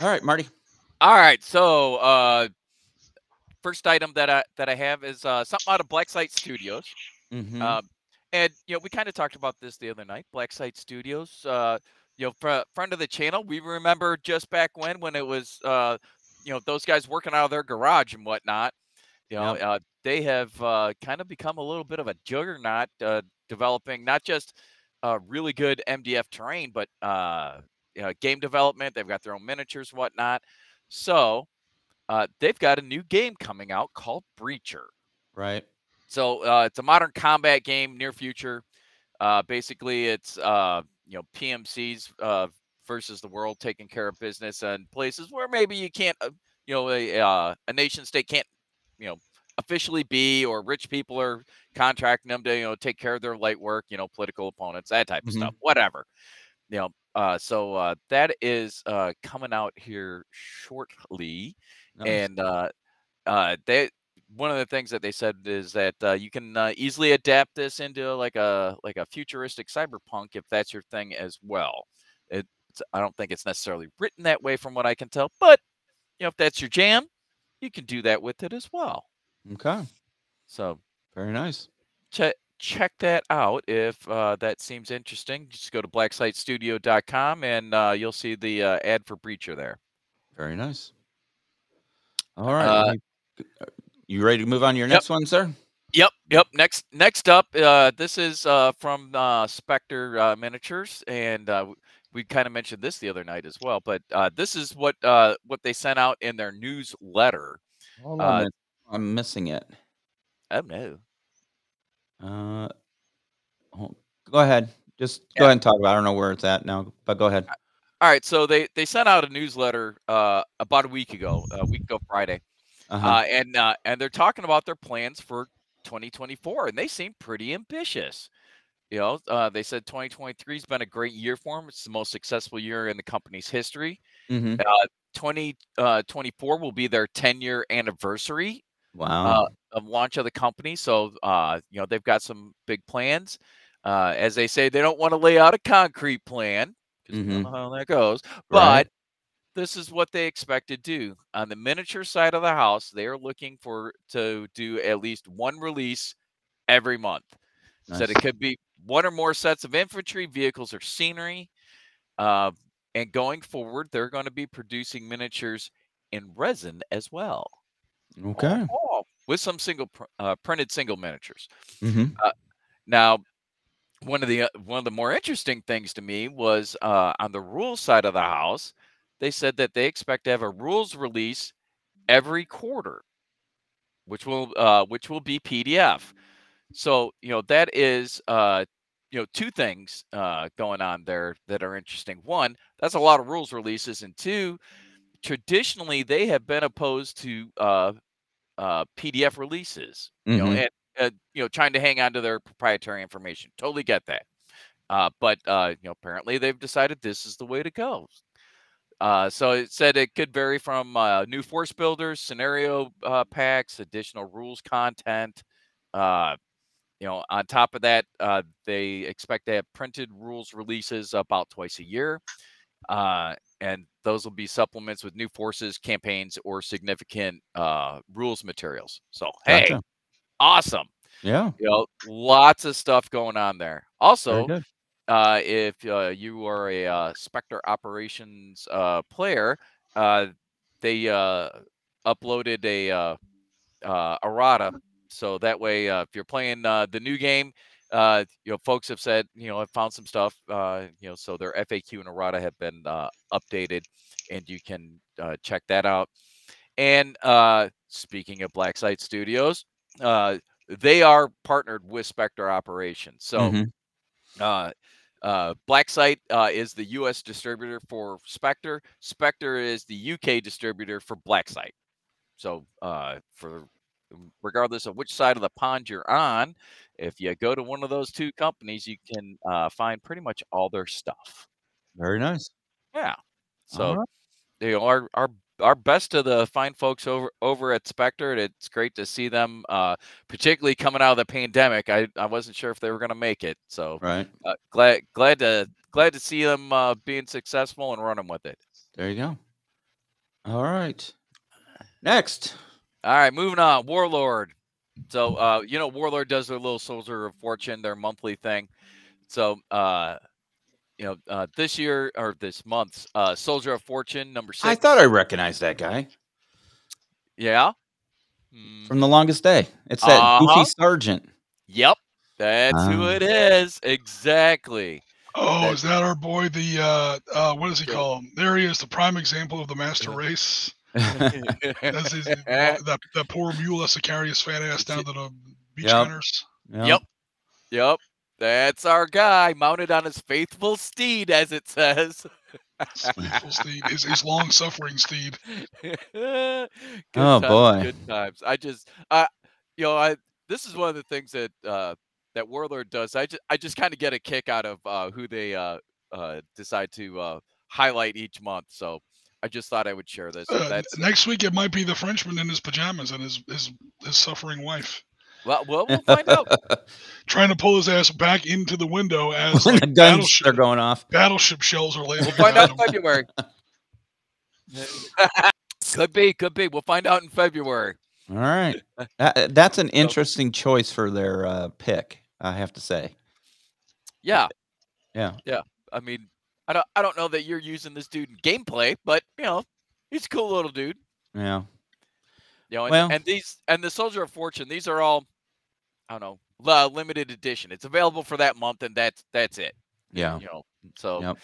A: All right, Marty.
D: All right. So uh, first item that I that I have is uh, something out of Black Site Studios.
A: Mhm.
D: Um, and you know, we kind of talked about this the other night. Black Site Studios, uh, you know, fr- friend of the channel. We remember just back when, when it was, uh, you know, those guys working out of their garage and whatnot. You know,
A: Yep.
D: uh, they have uh, kind of become a little bit of a juggernaut, uh, developing not just uh, really good MDF terrain, but uh, you know, game development. They've got their own miniatures, whatnot. So uh, they've got a new game coming out called Breacher.
A: right.
D: So uh, it's a modern combat game, near future. Uh, basically, it's uh, you know PMCs uh, versus the world taking care of business and places where maybe you can't, uh, you know, a, uh, a nation state can't, you know, officially be, or rich people are contracting them to you know take care of their light work, you know, political opponents, that type of
A: Mhm.
D: stuff, whatever. You know, uh, so uh, that is uh, coming out here shortly
A: Nice.
D: and uh, uh, they one of the things that they said is that uh, you can uh, easily adapt this into like a like a futuristic cyberpunk if that's your thing as well. It's I don't think it's necessarily written that way from what I can tell, but you know if that's your jam, you can do that with it as well.
A: okay.
D: So
A: Very nice.
D: check check that out if uh, that seems interesting. Just go to blacksitestudio.com and uh, you'll see the uh, ad for Breacher there.
A: Very nice. All right.
D: Uh,
A: uh, you ready to move on to your
D: Yep.
A: next one, sir?
D: Yep, yep. Next, next up, uh, this is uh, from uh, Spectre uh, Miniatures, and uh, we kind of mentioned this the other night as well. But uh, this is what uh, what they sent out in their newsletter.
A: Hold
D: Uh,
A: on. I'm missing it.
D: Oh no!
A: Uh, go ahead. Just
D: Yeah.
A: go ahead and talk about. it. I don't know where it's at now, but go ahead.
D: All right, so they they sent out a newsletter uh, about a week ago, a week ago Friday,
A: Uh-huh.
D: uh, and uh, and they're talking about their plans for 2024, and they seem pretty ambitious. You know, uh, they said 2023 has been a great year for them. It's the most successful year in the company's history.
A: hmm
D: 2024 will be their 10 year anniversary
A: Wow.
D: uh, of launch of the company. So, uh, you know, they've got some big plans. Uh, as they say, they don't want to lay out a concrete plan because
A: Mhm.
D: know how that goes.
A: Right.
D: But this is what they expect to do on the miniature side of the house. They are looking for to do at least one release every month. Said
A: Nice.
D: it could be one or more sets of infantry, vehicles, or scenery. Uh, and going forward, they're going to be producing miniatures in resin as well.
A: Okay.
D: Oh, with some single pr- uh, printed single miniatures.
A: hmm
D: Now, one of the uh, one of the more interesting things to me was uh, on the rules side of the house. They said that they expect to have a rules release every quarter, which will uh, which will be PDF. So you know that is uh, you know two things uh, going on there that are interesting. One, that's a lot of rules releases, and two, traditionally they have been opposed to uh, uh, PDF releases. You know, and uh, you know trying to hang on to their proprietary information. Totally get that. Uh, but uh, you know, apparently they've decided this is the way to go. Uh, so it said it could vary from uh, new force builders, scenario uh, packs, additional rules content. Uh, you know, on top of that, uh, they expect to have printed rules releases about twice a year. Uh, and those will be supplements with new forces, campaigns, or significant uh, rules materials. So, hey,
A: Gotcha.
D: Awesome.
A: Yeah.
D: You know, lots of stuff going on there. Also, uh, if uh, you are a uh, Spectre operations uh, player, uh, they uh, uploaded a uh, uh, errata, so that way, uh, if you're playing uh, the new game, uh, you know, folks have said, you know, I found some stuff, uh, you know, so their FAQ and errata have been uh, updated, and you can uh, check that out. And uh, speaking of Black Site Studios, uh, they are partnered with Spectre Operations, so
A: Mhm.
D: uh, uh, Black Site uh, is the U.S. distributor for Spectre. Spectre is the UK distributor for Blacksite. So uh, for regardless of which side of the pond you're on, if you go to one of those two companies, you can uh, find pretty much all their stuff.
A: Very nice.
D: Yeah. So
A: right.
D: they are our our best to the fine folks over over at Spectre. It's great to see them, uh, particularly coming out of the pandemic. I, I wasn't sure if they were going to make it, so
A: Right.
D: uh, glad glad to glad to see them uh, being successful and running with it.
A: There you go. All right. Next.
D: All right, moving on. Warlord. So uh, you know, Warlord does their little Soldier of Fortune, their monthly thing. So uh, you know, uh, this year or this month's uh, Soldier of Fortune number six.
A: I thought I recognized that guy
D: yeah. Mm,
A: from the longest day. It's that
D: Uh-huh.
A: goofy sergeant.
D: Yep, that's who
A: Ah.
D: it is. Exactly.
F: Oh,
D: That-
F: is that our boy? The uh, uh, what does he
D: Yeah.
F: call him? There he is, the prime example of the master race. That's his, that that poor mule has to carry his fat ass down to the beach
A: Yep.
F: hunters.
D: Yep. Yep. That's our guy mounted on his faithful steed, as it says.
F: Faithful steed, his, his long suffering steed.
D: good
A: Oh,
D: times,
A: boy.
D: good times. I just, uh, you know, I this is one of the things that uh, that Warlord does. I just, I just kind of get a kick out of uh, who they uh, uh, decide to uh, highlight each month. So I just thought I would share this.
F: Uh, next week it might be the Frenchman in his pajamas and his his his suffering wife
D: well, well, we'll find out.
F: trying to pull his ass back into the window as
A: when
F: like,
A: the guns
F: battleship,
A: are going off.
F: battleship shells are landing.
D: We'll find out in February. could be, could be. We'll find out in February.
A: All right. That, that's an interesting choice for their uh, pick, I have to say.
D: Yeah.
A: Yeah, Yeah.
D: I mean, I don't, I don't know that you're using this dude in gameplay, but you know, he's a cool little dude.
A: Yeah.
D: You know, and,
A: Well-
D: and these and the Soldier of Fortune, these are all, I don't know, li- limited edition. It's available for that month, and that's that's it.
A: Yeah.
D: You know, so
A: Yep.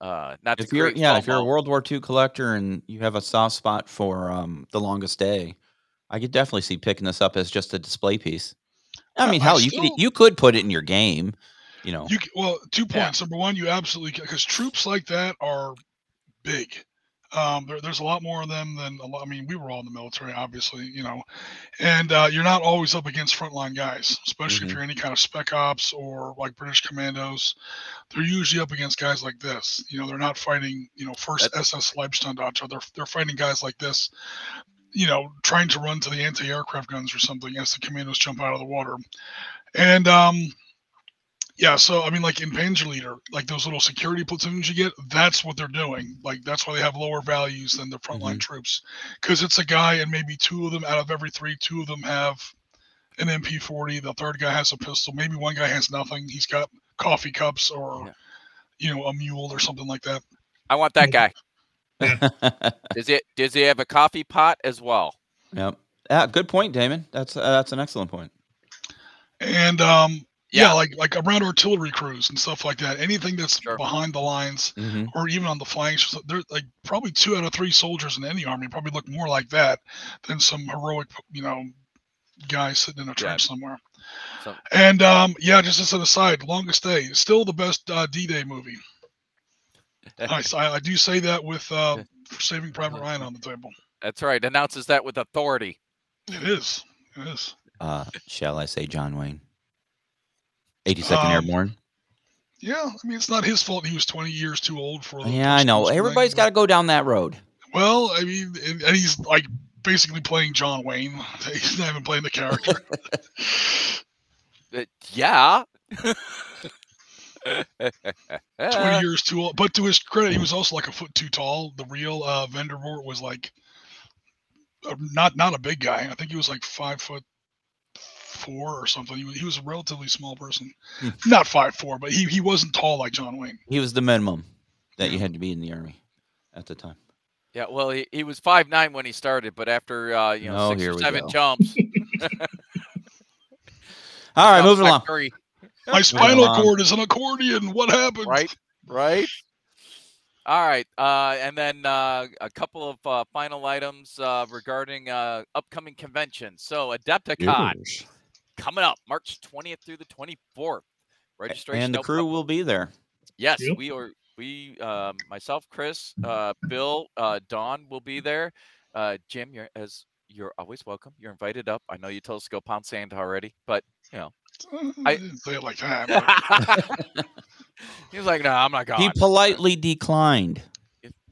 D: uh, not
A: If
D: to
A: you're
D: create
A: yeah, if you're a World War II collector and you have a soft spot for um, the longest day, I could definitely see picking this up as just a display piece. I
F: I-
A: mean,
F: I
A: hell, you could you could put it in your game, you know.
F: You well, two
D: Yeah.
F: points. Number one, you absolutely because troops like that are big. Um, there, there's a lot more of them than a lot. I mean, we were all in the military, obviously, you know, and uh, you're not always up against frontline guys, especially
A: Mhm.
F: if you're any kind of spec ops or like British commandos. They're usually up against guys like this. You know, they're not fighting, you know, first SS Leibstandarte. They're they're fighting guys like this. You know, trying to run to the anti-aircraft guns or something as the commandos jump out of the water, and um, yeah, so I mean, like in Panzer Leader, like those little security platoons you get, that's what they're doing. Like that's why they have lower values than the frontline troops, because it's a guy and maybe two of them out of every three, two of them have an MP40. The third guy has a pistol. Maybe one guy has nothing. He's got coffee cups or,
D: Yeah.
F: you know, a mule or something like that.
D: I want that guy. Does it? Does he have a coffee pot as well?
A: yep. Yeah, good point, Damon. That's uh, that's an excellent point.
F: And um, yeah.
D: Yeah.
F: like like around artillery crews and stuff like that. Anything that's
D: Sure.
F: behind the lines.
A: hmm
F: or even on the flanks. so They're like probably two out of three soldiers in any army probably look more like that than some heroic, you know, guy sitting in a trench somewhere.
D: So-
F: And um, yeah, just as an aside, Longest Day, still the best uh, D-Day movie. I, I do say that with uh, Saving Private Ryan on the table.
D: That's right. Announces that with authority.
F: It is. It is.
A: Uh, shall I say John Wayne? 82nd
F: Um,
A: Airborne.
F: Yeah, I mean, it's not his fault he was 20 years too old for the.
A: Yeah, I know. Everybody's got to go down that road.
F: Well, I mean, and, and he's like basically playing John Wayne. He's not even playing the character.
D: Uh, yeah.
F: 20 years too old. But to his credit, he was also like a foot too tall. The real uh, Vandervoort was like not not a big guy. I think he was like five foot four or something. He was, he was a relatively small person.
A: Hmm.
F: Not five four, but he, he wasn't tall like John Wayne.
A: He was the minimum that you had to be in the army at the time.
D: Yeah, well, he, he was five nine when he started, but after uh, you know
A: Oh,
D: six or seven
A: go.
D: jumps,
A: All right, moving along.
D: Curry,
F: My spinal
A: along.
F: cord is an accordion. What happened?
D: right, right. All right, uh, and then uh, a couple of uh, final items uh, regarding uh, upcoming conventions. So Adepticon coming up March 20th through the 24th. Registration
A: And the
D: open up-
A: crew will be there.
D: Yes,
E: Yep.
D: we are. We, um, myself, Chris, uh, Bill, uh, Dawn will be there. Uh, Jim, you're as you're always welcome. You're invited up. I know you told us to go pound sand already, but you know.
F: Uh,
D: I-
F: didn't say it like that. but-
D: he was like, "No, I'm not going."
A: He politely declined.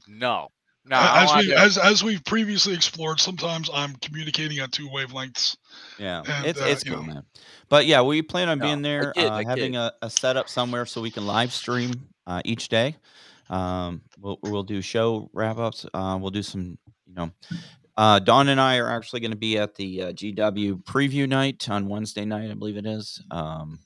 D: no, no. I
F: as
D: wanna
F: we as as we've previously explored, sometimes I'm communicating on two wavelengths.
A: Yeah,
F: And,
A: it's
F: uh,
A: it's
F: you
A: cool,
F: know.
A: man. But yeah, we plan on
D: No,
A: being
D: I
A: there,
D: get-
A: uh, having a, a setup somewhere so we can live stream uh, each day. Um, we'll we'll do show wrap ups. Uh, we'll do some, you know. Uh, Dawn and I are actually going to be at the uh, GW preview night on Wednesday night, I believe it is. Um,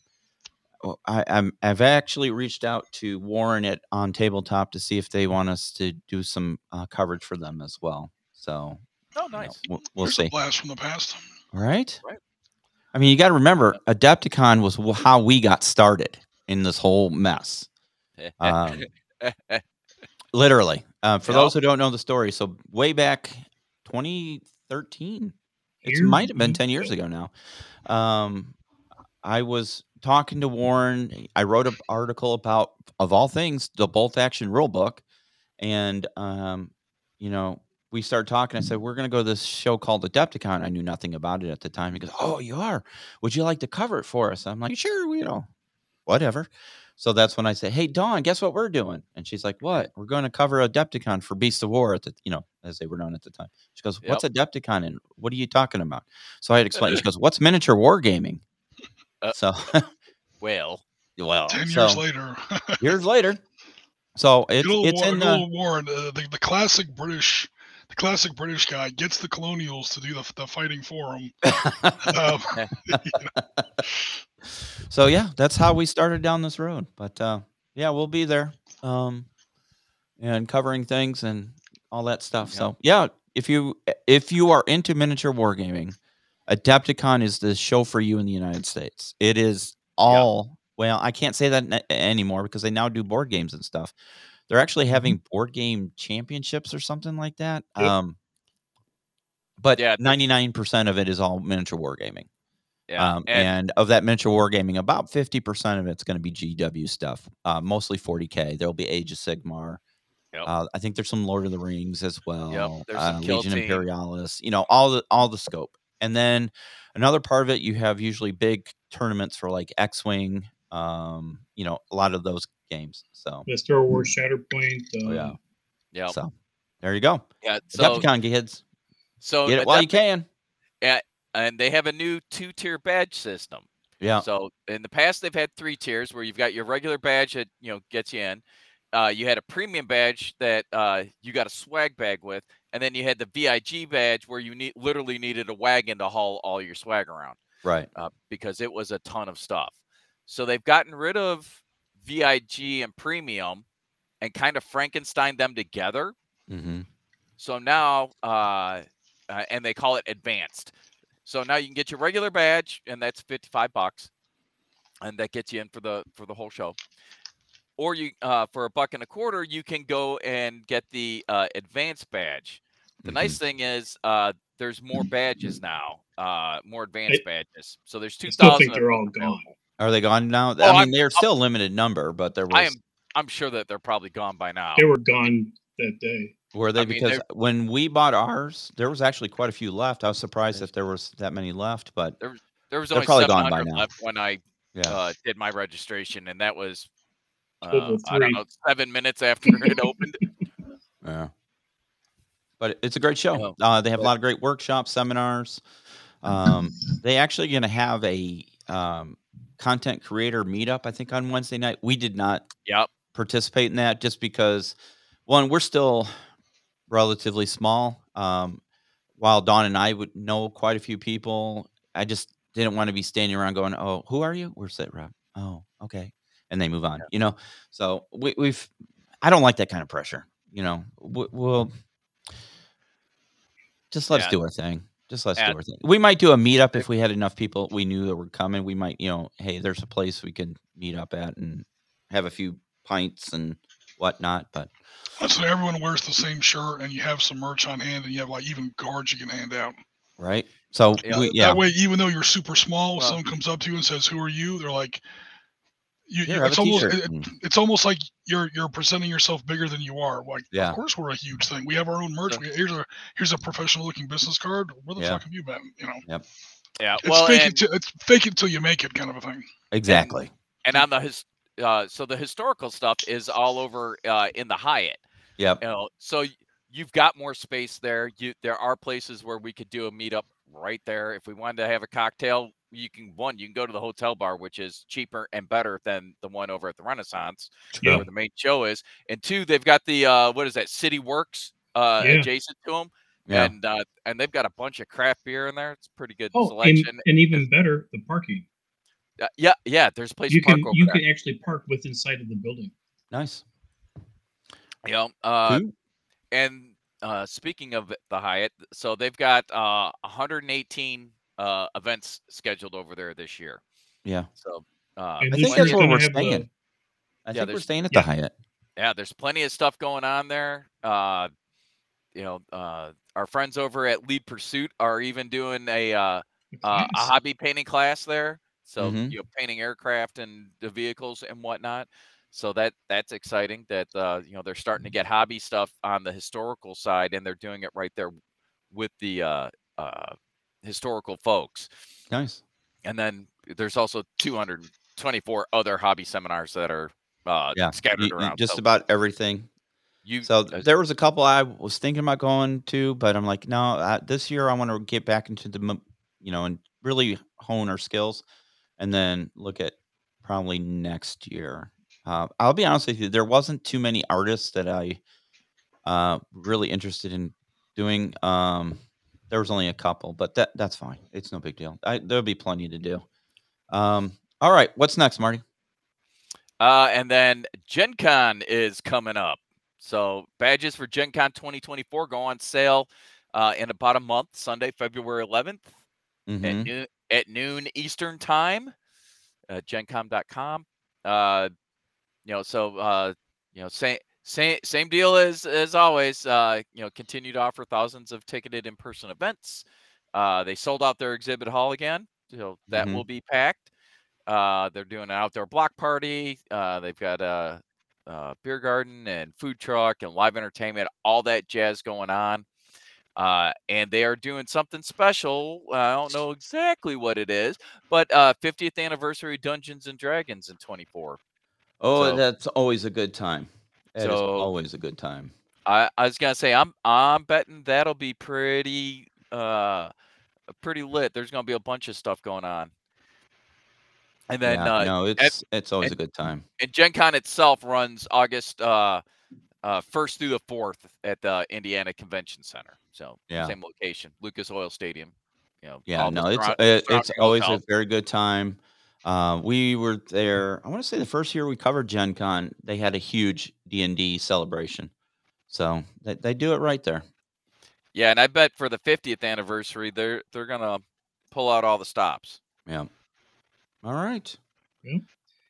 A: I, I'm I've actually reached out to Warren at on tabletop to see if they want us to do some uh, coverage for them as well. So
D: Oh,
A: you know,
D: nice.
A: we'll, we'll
F: There's
A: see.
F: a blast from the past.
A: All right.
D: Right.
A: I mean, you got to remember, Adepticon was how we got started in this whole mess. Um, literally, uh, for
D: Yep.
A: those who don't know the story, so way back 2013, it might have been 10 years ago now. Um, I was talking to Warren. I wrote an article about, of all things, the bolt action rule book. And, um, you know, we started talking. I said, We're going to go to this show called Adepticon. I knew nothing about it at the time. He goes, Oh, you are? Would you like to cover it for us? I'm like, Sure, you know, whatever. So that's when I say, Hey, Dawn, guess what we're doing? And she's like, What? We're going to cover Adepticon for Beast of War at the, you know, as they were known at the time. She goes, What's Adepticon and what are you talking about? So I had explained. She goes, What's miniature wargaming?
D: Uh,
A: so,
D: well,
A: well,
F: Ten
A: so
F: years later,
A: years later. So it's
F: good
A: it's
F: War-
A: in
F: good
A: uh,
F: old Warren, uh, the, the classic British, the classic British guy gets the colonials to do the, the fighting for him. Um,
A: so yeah, that's how we started down this road. But uh, yeah, we'll be there, um, and covering things and all that stuff.
D: Yep.
A: So yeah, if you if you are into miniature wargaming, Adepticon is the show for you in the United States. It is all well. I can't say that anymore because they now do board games and stuff. They're actually having board game championships or something like that.
E: Yep.
A: Um, but
D: Yeah,
A: ninety nine percent of it is all miniature wargaming.
D: yeah,
A: Um,
D: and,
A: and, of that miniature wargaming, about 50% of it's going to be GW stuff, uh, mostly 40K. There'll be Age of Sigmar.
D: Yep.
A: Uh, I think there's some Lord of the Rings as well.
D: there's
A: uh, Legion Imperialis, you know, all the all the scope. And then another part of it, you have usually big tournaments for like X Wing, um, you know, a lot of those games. So,
E: The Star Wars Shatterpoint. Uh,
A: Oh, yeah.
D: yeah,
A: so there you go.
D: yeah. So,
A: Adepticon kids,
D: so
A: get it while you
D: Adepti-
A: can.
D: and they have a new two-tier badge system.
A: Yeah.
D: So in the past, they've had three tiers where you've got your regular badge that you know gets you in. Uh, you had a premium badge that uh, you got a swag bag with, and then you had the VIG badge where you need literally needed a wagon to haul all your swag around
A: Right.
D: uh, because it was a ton of stuff. So they've gotten rid of VIG and premium and kind of Frankenstein them together.
A: hmm
D: So now, uh, uh, and they call it advanced. So now you can get your regular badge, and that's fifty-five bucks, and that gets you in for the for the whole show. Or you, uh, for a buck and a quarter, you can go and get the uh, advanced badge. The nice thing is, uh, there's more badges now, uh, more advanced badges. So there's two
E: I still think they're all gone.
A: Are they gone now?
D: Oh,
A: I mean,
D: I'm-
A: they're still a limited number, but there was.
D: I am, I'm sure that they're probably gone by now.
E: They were gone that day.
A: Were they?
D: I mean,
A: because
D: they're-
A: when we bought ours, there was actually quite a few left. I was surprised that there was that many left, but
D: There was
A: they're
D: only
A: probably gone by
D: 700
A: now.
D: left when I
A: yeah,
D: uh, did my registration, and that was uh, I don't know seven minutes after it opened.
A: yeah. But it's a great show. Uh, they have a lot of great workshops, seminars. Um, they actually going to have a um, content creator meetup. I think on Wednesday night. We did not
D: Yep.
A: participate in that just because one we're still relatively small um while Dawn and i would know quite a few people i just didn't want to be standing around going oh who are you we're sit rep oh okay and they move on you know so we, we've i don't like that kind of pressure you know we, we'll just let's
D: Yeah.
A: do our thing just let's
D: Yeah.
A: do our thing we might do a meetup if we had enough people we knew that were coming we might you know hey there's a place we can meet up at and have a few pints and whatnot but
F: so everyone wears the same shirt, and you have some merch on hand, and you have like even cards you can hand out.
A: right so
D: Yeah.
A: we, yeah
F: That way, even though you're super small,
D: Well-
F: someone comes up to you and says, "Who are you?" They're like, You,
A: Here,
F: it's almost
A: t-shirt.
F: it, it's almost like you're you're presenting yourself bigger than you are. Like,
A: Yeah.
F: of course we're a huge thing. We have our own merch.
D: Sure.
F: We, here's a here's a professional looking business card. Where the
A: Yeah.
F: fuck have you been? You know,
D: Yeah.
F: it's
D: well,
F: fake
D: and,
F: it till, it's fake it till you make it kind of a thing.
A: Exactly.
D: and on the his, uh, so the historical stuff is all over uh, in the Hyatt.
A: Yep.
D: You know, so you've got more space there. You there are places where we could do a meetup right there. If we wanted to have a cocktail, you can one you can go to the hotel bar, which is cheaper and better than the one over at the Renaissance,
E: Yeah.
D: where the main show is. And two, they've got the uh, what is that City Works uh,
E: Yeah.
D: adjacent to them.
A: Yeah.
D: And uh, and they've got a bunch of craft beer in there. It's pretty good
E: Oh, and,
D: selection.
E: and even better, the parking.
D: Uh, yeah, yeah. There's a place
E: You
D: to park
E: can
D: over
E: you
D: there.
E: can actually park within sight of the building.
A: Nice.
D: You know, uh,
A: Cool.
D: and uh, speaking of the Hyatt, so they've got uh, 118 uh, events scheduled over there this year.
A: Yeah.
D: So uh,
A: I think that's
E: year's
A: where we're
E: have the-
A: staying. I
D: Yeah,
A: think we're staying at
E: yeah.
A: the Hyatt.
D: yeah, there's plenty of stuff going on there. Uh, you know, uh, our friends over at Lead Pursuit are even doing a uh,
E: the
D: uh, a hobby painting class there. So
A: Mhm.
D: you know, painting aircraft and the vehicles and whatnot. So that that's exciting. That uh, you know they're starting to get hobby stuff on the historical side, and they're doing it right there with the uh, uh, historical folks.
A: Nice.
D: And then there's also 224 other hobby seminars that are uh,
A: Yeah.
D: scattered
A: You-
D: around.
A: just
D: so
A: about everything.
D: you
A: So
D: uh,
A: there was a couple I was thinking about going to, but I'm like, no, uh, this year I want to get back into the, you know, and really hone our skills, and then look at probably next year. Uh, I'll be honest with you, there wasn't too many artists that I uh, really interested in doing. Um, there was only a couple, but that that's fine. It's no big deal. I, there'll be plenty to do. Um, all right, what's next, Marty?
D: Uh, and then Gen Con is coming up. So badges for Gen Con 2024 go on sale uh, in about a month, Sunday, February 11th at,
A: Mhm.
D: noon, at noon Eastern time at gencon.com. Uh, you know, so, uh, you know, same, same, same deal as, as always, uh, you know, continue to offer thousands of ticketed in-person events. Uh, they sold out their exhibit hall again. So that
A: Mhm.
D: will be packed. Uh, they're doing an outdoor block party. Uh, they've got a, a beer garden and food truck and live entertainment, all that jazz going on. Uh, and they are doing something special. I don't know exactly what it is, but uh, 50th anniversary Dungeons and Dragons in 24.
A: Oh,
D: So-
A: that's always a good time. That
D: So-
A: always a good time.
D: I, I was gonna say I'm I'm betting that'll be pretty uh pretty lit. There's gonna be a bunch of stuff going on. And then
A: yeah,
D: uh,
A: no, it's it's always a good time.
D: and Gen Con itself runs August uh, uh, 1st through the 4th at the Indiana Convention Center. So
A: Yeah.
D: same location, Lucas Oil Stadium. You know,
A: Yeah, no, it's it, it's always a very good time. Uh, we were there. I want to say the first year we covered Gen Con, they had a huge D and D celebration. So they, they do it right there.
D: Yeah, and I bet for the 50th anniversary, they're they're gonna pull out all the stops.
A: Yeah. All right.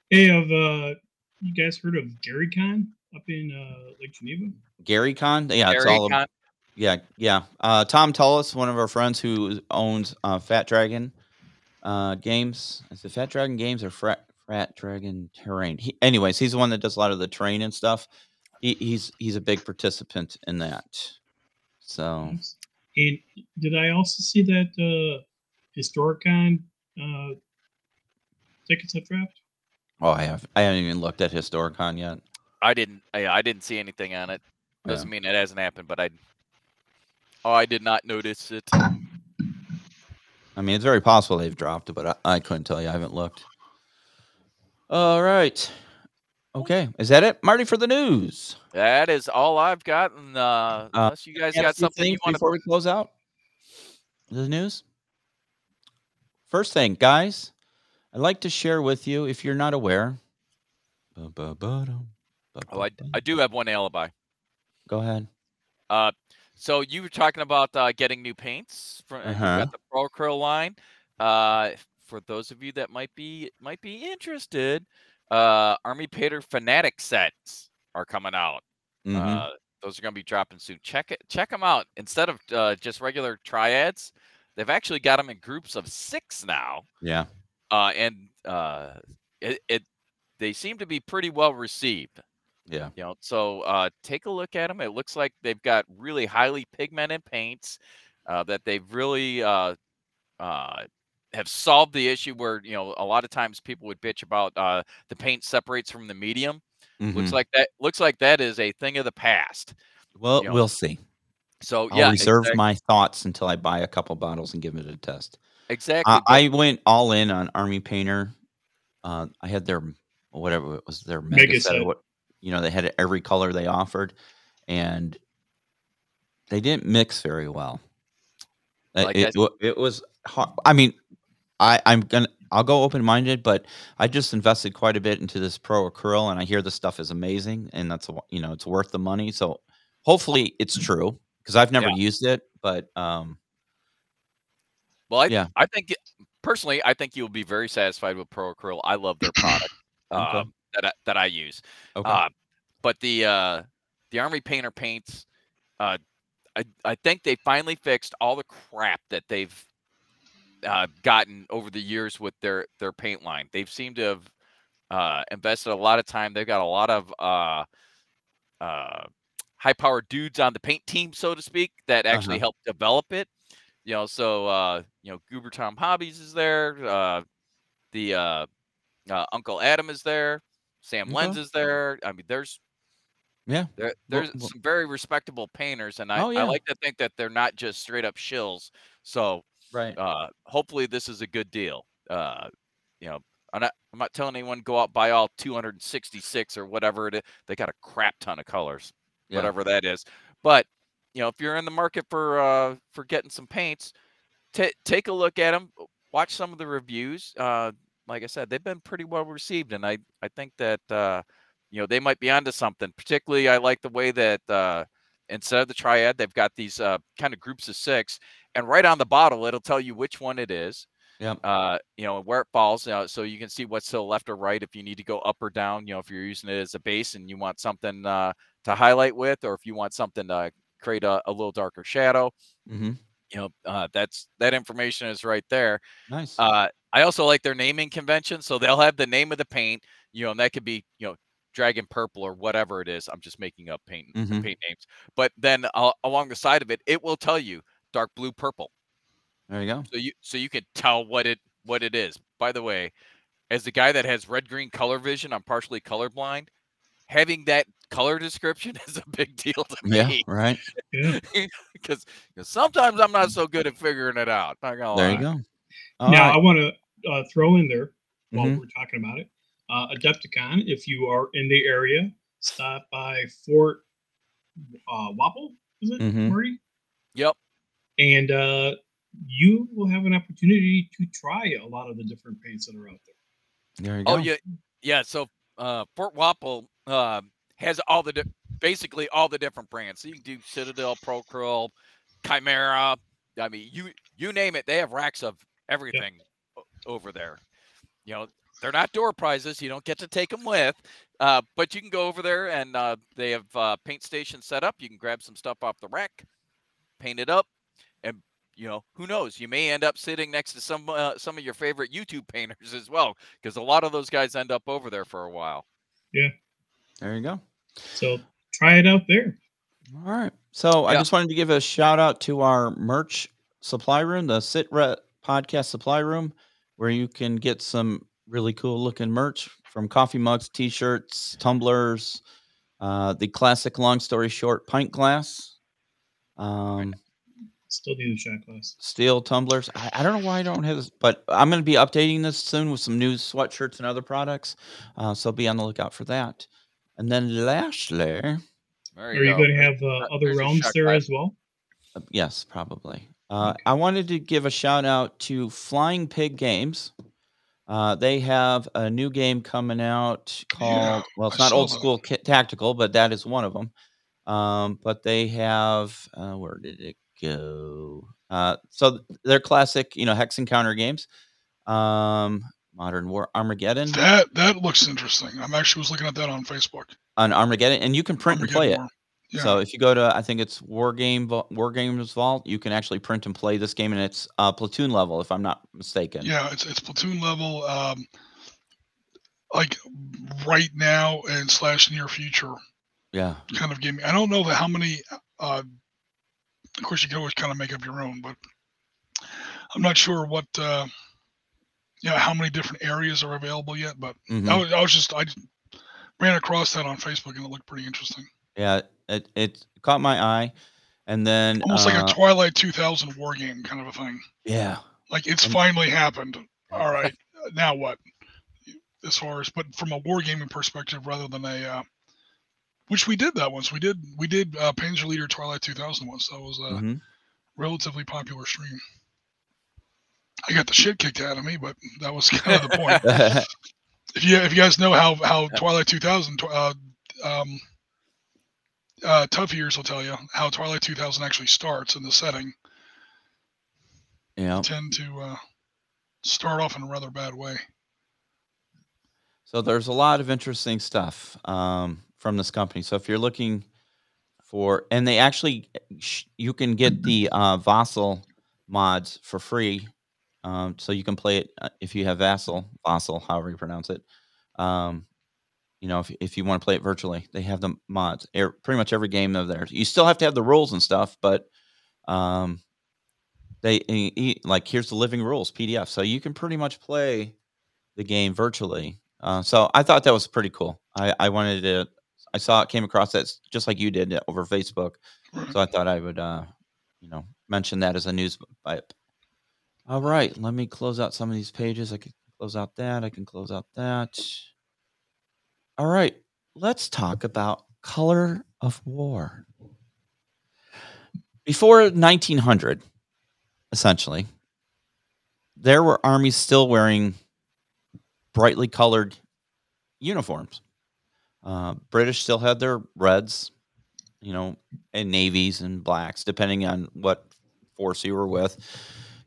E: Hey, have uh, you guys heard of Gary Con up in uh, Lake Geneva?
A: Gary Con. Yeah, it's
D: Gary
A: all. ab-
D: Con-
A: Yeah, yeah. Uh, Tom Tullis, one of our friends who owns uh, Fat Dragon uh, Games. Is it Fat Dragon Games or Frat, Fat Dragon Terrain? He, anyways, he's the one that does a lot of the terrain and stuff. He, he's he's a big participant in that. So
E: And did I also see that uh, Historicon uh, tickets have dropped?
A: oh, I have I haven't even looked at Historicon yet.
D: I didn't I, I didn't see anything on it. Doesn't mean it hasn't happened, but I oh I did not notice it.
A: I mean, it's very possible they've dropped it, but I, I couldn't tell you. I haven't looked. All right. Okay, is that it, Marty, for the news?
D: That is all I've got. And, uh, unless you guys
A: Got
D: got something you want to
A: before we close out the news. First thing, guys, I'd like to share with you if you're not aware.
D: Oh, I. I do have one alibi.
A: Go ahead.
D: Uh, so you were talking about uh, getting new paints from uh,
A: Uh-huh.
D: got the Pro Acryl line. Uh, for those of you that might be might be interested, uh, Army Painter Fanatic sets are coming out.
A: Mhm.
D: Uh, those are going to be dropping soon. Check it, check them out. Instead of uh, just regular triads, they've actually got them in groups of six now.
A: yeah.
D: Uh, and uh, it, it they seem to be pretty well received.
A: Yeah.
D: You know, so uh, take a look at them. It looks like they've got really highly pigmented paints uh, that they've really uh, uh, have solved the issue where you know a lot of times people would bitch about uh, the paint separates from the medium. Looks
A: Mhm.
D: like that. Looks like that is a thing of the past.
A: Well,
D: you know,
A: we'll see.
D: So
A: I'll
D: yeah,
A: reserve
D: exact-
A: my thoughts until I buy a couple bottles and give it a test.
D: exactly.
A: I, I went all in on Army Painter. Uh, I had their whatever it was their mega,
E: Mega
A: set.
E: set.
A: What you know, they had every color they offered, and they didn't mix very well. Uh,
D: Like
A: it,
D: I-
A: it was hard. I mean, I I'm gonna I'll go open minded, but I just invested quite a bit into this Pro Acryl, and I hear this stuff is amazing, and that's a- you know it's worth the money. So hopefully it's true because I've never
D: Yeah.
A: used it, but um,
D: Well, I,
A: Yeah.
D: I think personally, I think you'll be very satisfied with Pro Acryl. I love their product
A: Okay.
D: um, that I, that I use.
A: okay,
D: Uh, but the uh, the Army Painter paints, uh, I I think they finally fixed all the crap that they've uh, gotten over the years with their their paint line. They've seemed to have uh, invested a lot of time. They've got a lot of uh, uh, high powered dudes on the paint team, so to speak, that actually
A: Uh-huh.
D: help develop it. You know, so uh, you know, Goobertown Hobbies is there. Uh, the uh, uh, Uncle Adam is there. Sam Lenz is there. I mean, there's
A: yeah,
D: there, there's
A: well-
D: some very respectable painters, and I,
A: Oh, yeah.
D: I like to think that they're not just straight up shills. So
A: right.
D: uh, hopefully this is a good deal. Uh, you know, I'm not I'm not telling anyone go out buy all 266 or whatever it is. They got a crap ton of colors,
A: Yeah.
D: whatever that is. But you know, if you're in the market for uh, for getting some paints, ta take a look at them. Watch some of the reviews. Uh, like I said, they've been pretty well received, and I I think that uh, you know they might be onto something. Particularly, I like the way that uh, instead of the triad, they've got these uh, kind of groups of six, and right on the bottle, it'll tell you which one it is.
A: Yep.
D: Uh, you know, where it falls, uh, so you can see what's to the left or right if you need to go up or down. You know, if you're using it as a base and you want something uh, to highlight with, or if you want something to create a, a little darker shadow.
A: hmm
D: You know, uh, that's that information is right there.
A: Nice.
D: Uh, I also like their naming convention, so they'll have the name of the paint. You know, and that could be you know dragon purple or whatever it is. I'm just making up paint
A: Mhm.
D: paint names, but then uh, along the side of it, it will tell you dark blue purple
A: there you go.
D: so you so you can tell what it what it is. By the way, as the guy that has red green color vision, I'm partially colorblind. Having that color description is a big deal to me.
A: Yeah.
D: me
A: Right.
E: Yeah.
D: because sometimes I'm not so good at figuring it out. Not gonna
A: There
D: lie.
A: you go. All
E: now
A: right.
E: I want to uh, throw in there while
A: Mhm.
E: we're talking about it. Uh, Adepticon, if you are in the area, stop by Fort uh, Wapple. Is it
A: Mhm.
E: Marty?
D: Yep.
E: And uh, you will have an opportunity to try a lot of the different paints that are out there.
A: There you go.
D: Oh yeah, yeah. So uh, Fort Wapple uh, has all the di- basically all the different brands. So you can do Citadel, Procurl, Kimera. I mean, you you name it, they have racks of everything over there. You know, they're not door prizes. You don't get to take them with, uh, but you can go over there and uh, they have uh, paint stations set up. You can grab some stuff off the rack, paint it up, and you know who knows. You may end up sitting next to some uh, some of your favorite YouTube painters as well, because a lot of those guys end up over there for a while.
A: Yeah, there you go.
E: So try it out there.
A: All right. So I just wanted to give a shout out to our merch supply room, the SitRep podcast supply room, where you can get some really cool looking merch from coffee mugs, t-shirts, tumblers, uh, the classic long story short pint glass, um,
E: Still do the shot glass.
A: steel tumblers. I, I don't know why I don't have this, but I'm going to be updating this soon with some new sweatshirts and other products. Uh, so be on the lookout for that. And then lastly,
D: There
E: Are you
D: go.
E: going to have uh, other
D: there's
E: realms there
D: glass.
E: as well?
A: Uh, Yes, probably. Uh, I wanted to give a shout out to Flying Pig Games. Uh, they have a new game coming out called, well, it's
F: I
A: not old
F: that.
A: school ki- tactical, but that is one of them. Um, but they have, uh, where did it go? Uh, so they're classic, you know, hex and counter games. Um, Modern War Armageddon
F: That that looks interesting. I'm actually was looking at that on Facebook.
A: on Armageddon, and you can print and play it.
F: Yeah.
A: So if you go to, I think it's War Game War Games Vault, you can actually print and play this game, and it's uh, platoon level, if I'm not mistaken.
F: Yeah, it's it's platoon level. Um, like right now and slash near future
A: Yeah.
F: kind of game. I don't know that how many. Uh, of course, you can always kind of make up your own, but I'm not sure what. Uh, yeah, how many different areas are available yet? But
A: Mhm.
F: I, was, I was just I ran across that on Facebook and it looked pretty interesting.
A: Yeah. It it caught my eye, and then
F: Almost like
A: uh,
F: a Twilight 2000 war game kind of a thing.
A: yeah.
F: Like it's
A: And-
F: finally happened. All right, now what? As far as, but from a wargaming perspective, rather than a, uh, which we did that once. We did we did uh, Panzer Leader Twilight 2000 once. That was a
A: Mhm.
F: relatively popular stream. I got the shit kicked out of me, but that was kind of the point. if you if you guys know how how Twilight 2000 uh, um, uh, Tough Years will tell you how Twilight 2000 actually starts in the setting.
A: yeah.
F: Tend to uh, start off in a rather bad way.
A: So there's a lot of interesting stuff um, from this company. So if you're looking for, and they actually, you can get the uh, Vassal mods for free. Um, so you can play it uh, if you have Vassal, Vassal, however you pronounce it. Um, you know, if, if you want to play it virtually, they have the mods. Er, pretty much every game of theirs. You still have to have the rules and stuff, but um, they like here's the living rules PDF. So you can pretty much play the game virtually. Uh, so I thought that was pretty cool. I, I wanted to. I saw it came across that just like you did uh, over Facebook. So I thought I would, uh, you know, mention that as a news bite. All right, let me close out some of these pages. I can close out that. I can close out that. All right, let's talk about color of war. Before 1900, essentially, there were armies still wearing brightly colored uniforms. Uh, British still had their reds, you know, and navies and blacks, depending on what force you were with.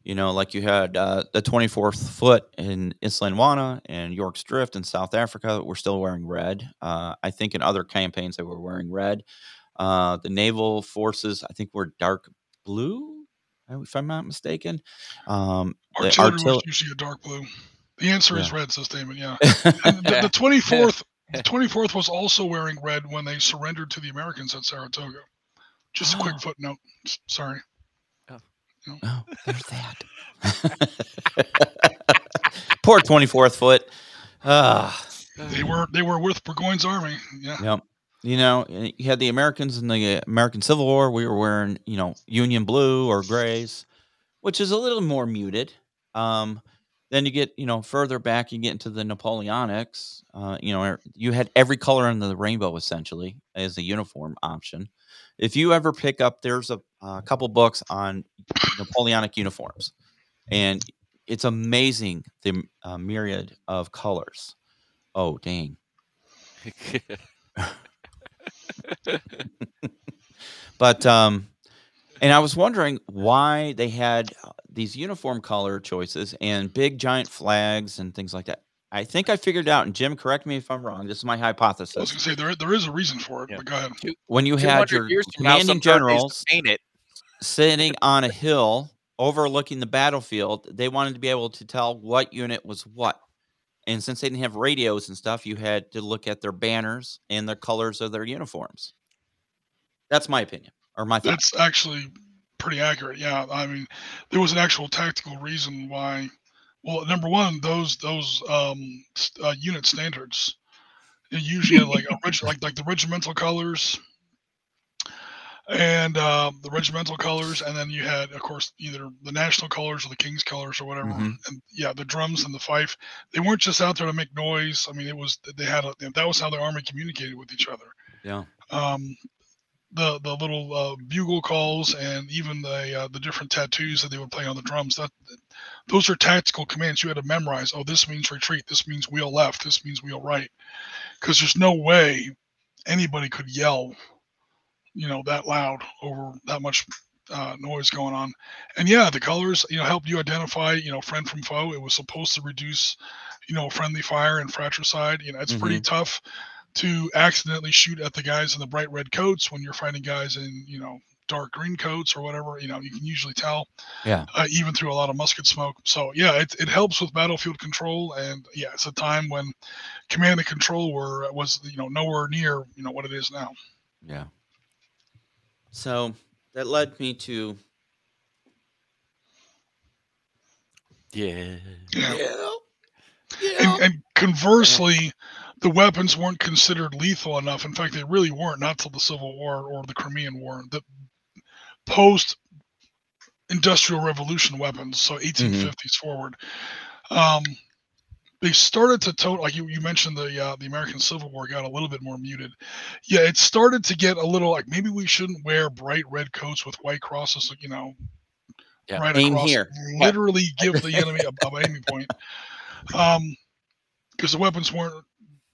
A: You know, like you had uh, the 24th Foot in Isandlwana and Rorke's Drift in South Africa were still wearing red. Uh, I think in other campaigns they were wearing red. Uh, the naval forces, I think, were dark blue, if I'm not mistaken. Um, the
F: Artillery
A: artil-
F: was usually a dark blue. The answer is red, says Damon. Yeah. The, the 24th, the 24th was also wearing red when they surrendered to the Americans at Saratoga. Just a quick
A: Oh.
F: footnote. Sorry.
A: Oh, there's that. Poor 24th foot. Ah,
F: They were they were with Burgoyne's army. Yeah.
A: yep. You know, you had the Americans in the American Civil War. We were wearing, you know, Union blue or grays, which is a little more muted. Um, then you get, you know, further back, you get into the Napoleonics. Uh, you know, you had every color under the rainbow essentially as a uniform option. If you ever pick up, there's a, a couple books on Napoleonic uniforms, and it's amazing the uh, myriad of colors. Oh, dang. But um, and I was wondering why they had uh, these uniform color choices and big giant flags and things like that. I think I figured out, and Jim, correct me if I'm wrong. This is my hypothesis.
F: I was gonna say there there is a reason for it,
D: Yeah.
F: but go ahead.
A: When you had your
D: years from now, some
A: commanding generals
D: paint it.
A: sitting on a hill overlooking the battlefield, they wanted to be able to tell what unit was what. And since they didn't have radios and stuff, you had to look at their banners and the colors of their uniforms. That's my opinion or my.
F: That's actually pretty accurate. Yeah, I mean, there was an actual tactical reason why. Well, number one, those those um, uh, unit standards they usually had like reg- like like the regimental colors and uh, the regimental colors, and then you had, of course, either the national colors or the king's colors or whatever.
A: Mhm.
F: And yeah, the drums and the fife. They weren't just out there to make noise. I mean, it was they had a, that was how the army communicated with each other
A: Yeah.
F: um, the the little uh, bugle calls and even the uh, the different tattoos that they would play on the drums. That those are tactical commands you had to memorize. Oh, this means retreat. This means wheel left. This means wheel right. Because there's no way anybody could yell, you know, that loud over that much uh, noise going on. And yeah, the colors, you know, helped you identify, you know, friend from foe. It was supposed to reduce, you know, friendly fire and fratricide. You know, it's pretty tough to accidentally shoot at the guys in the bright red coats when you're fighting guys in, you know, dark green coats or whatever. You know, you can usually tell
A: Yeah.
F: uh, even through a lot of musket smoke. So yeah, it, it helps with battlefield control, and yeah, it's a time when command and control were was you know nowhere near you know what it is now.
A: Yeah. So that led me to
D: Yeah.
F: Yeah.
A: yeah.
F: And, and conversely, the weapons weren't considered lethal enough. In fact, they really weren't, not till the Civil War or the Crimean War. The post industrial revolution weapons, so 1850s forward, um, they started to tone like you, you mentioned the uh, the American Civil War got a little bit more muted. Yeah, it started to get a little like maybe we shouldn't wear bright red coats with white crosses, you know,
D: Yeah.
F: right
A: Aim
F: across.
A: here.
F: Literally give the enemy a, a aiming point. Um, because the weapons weren't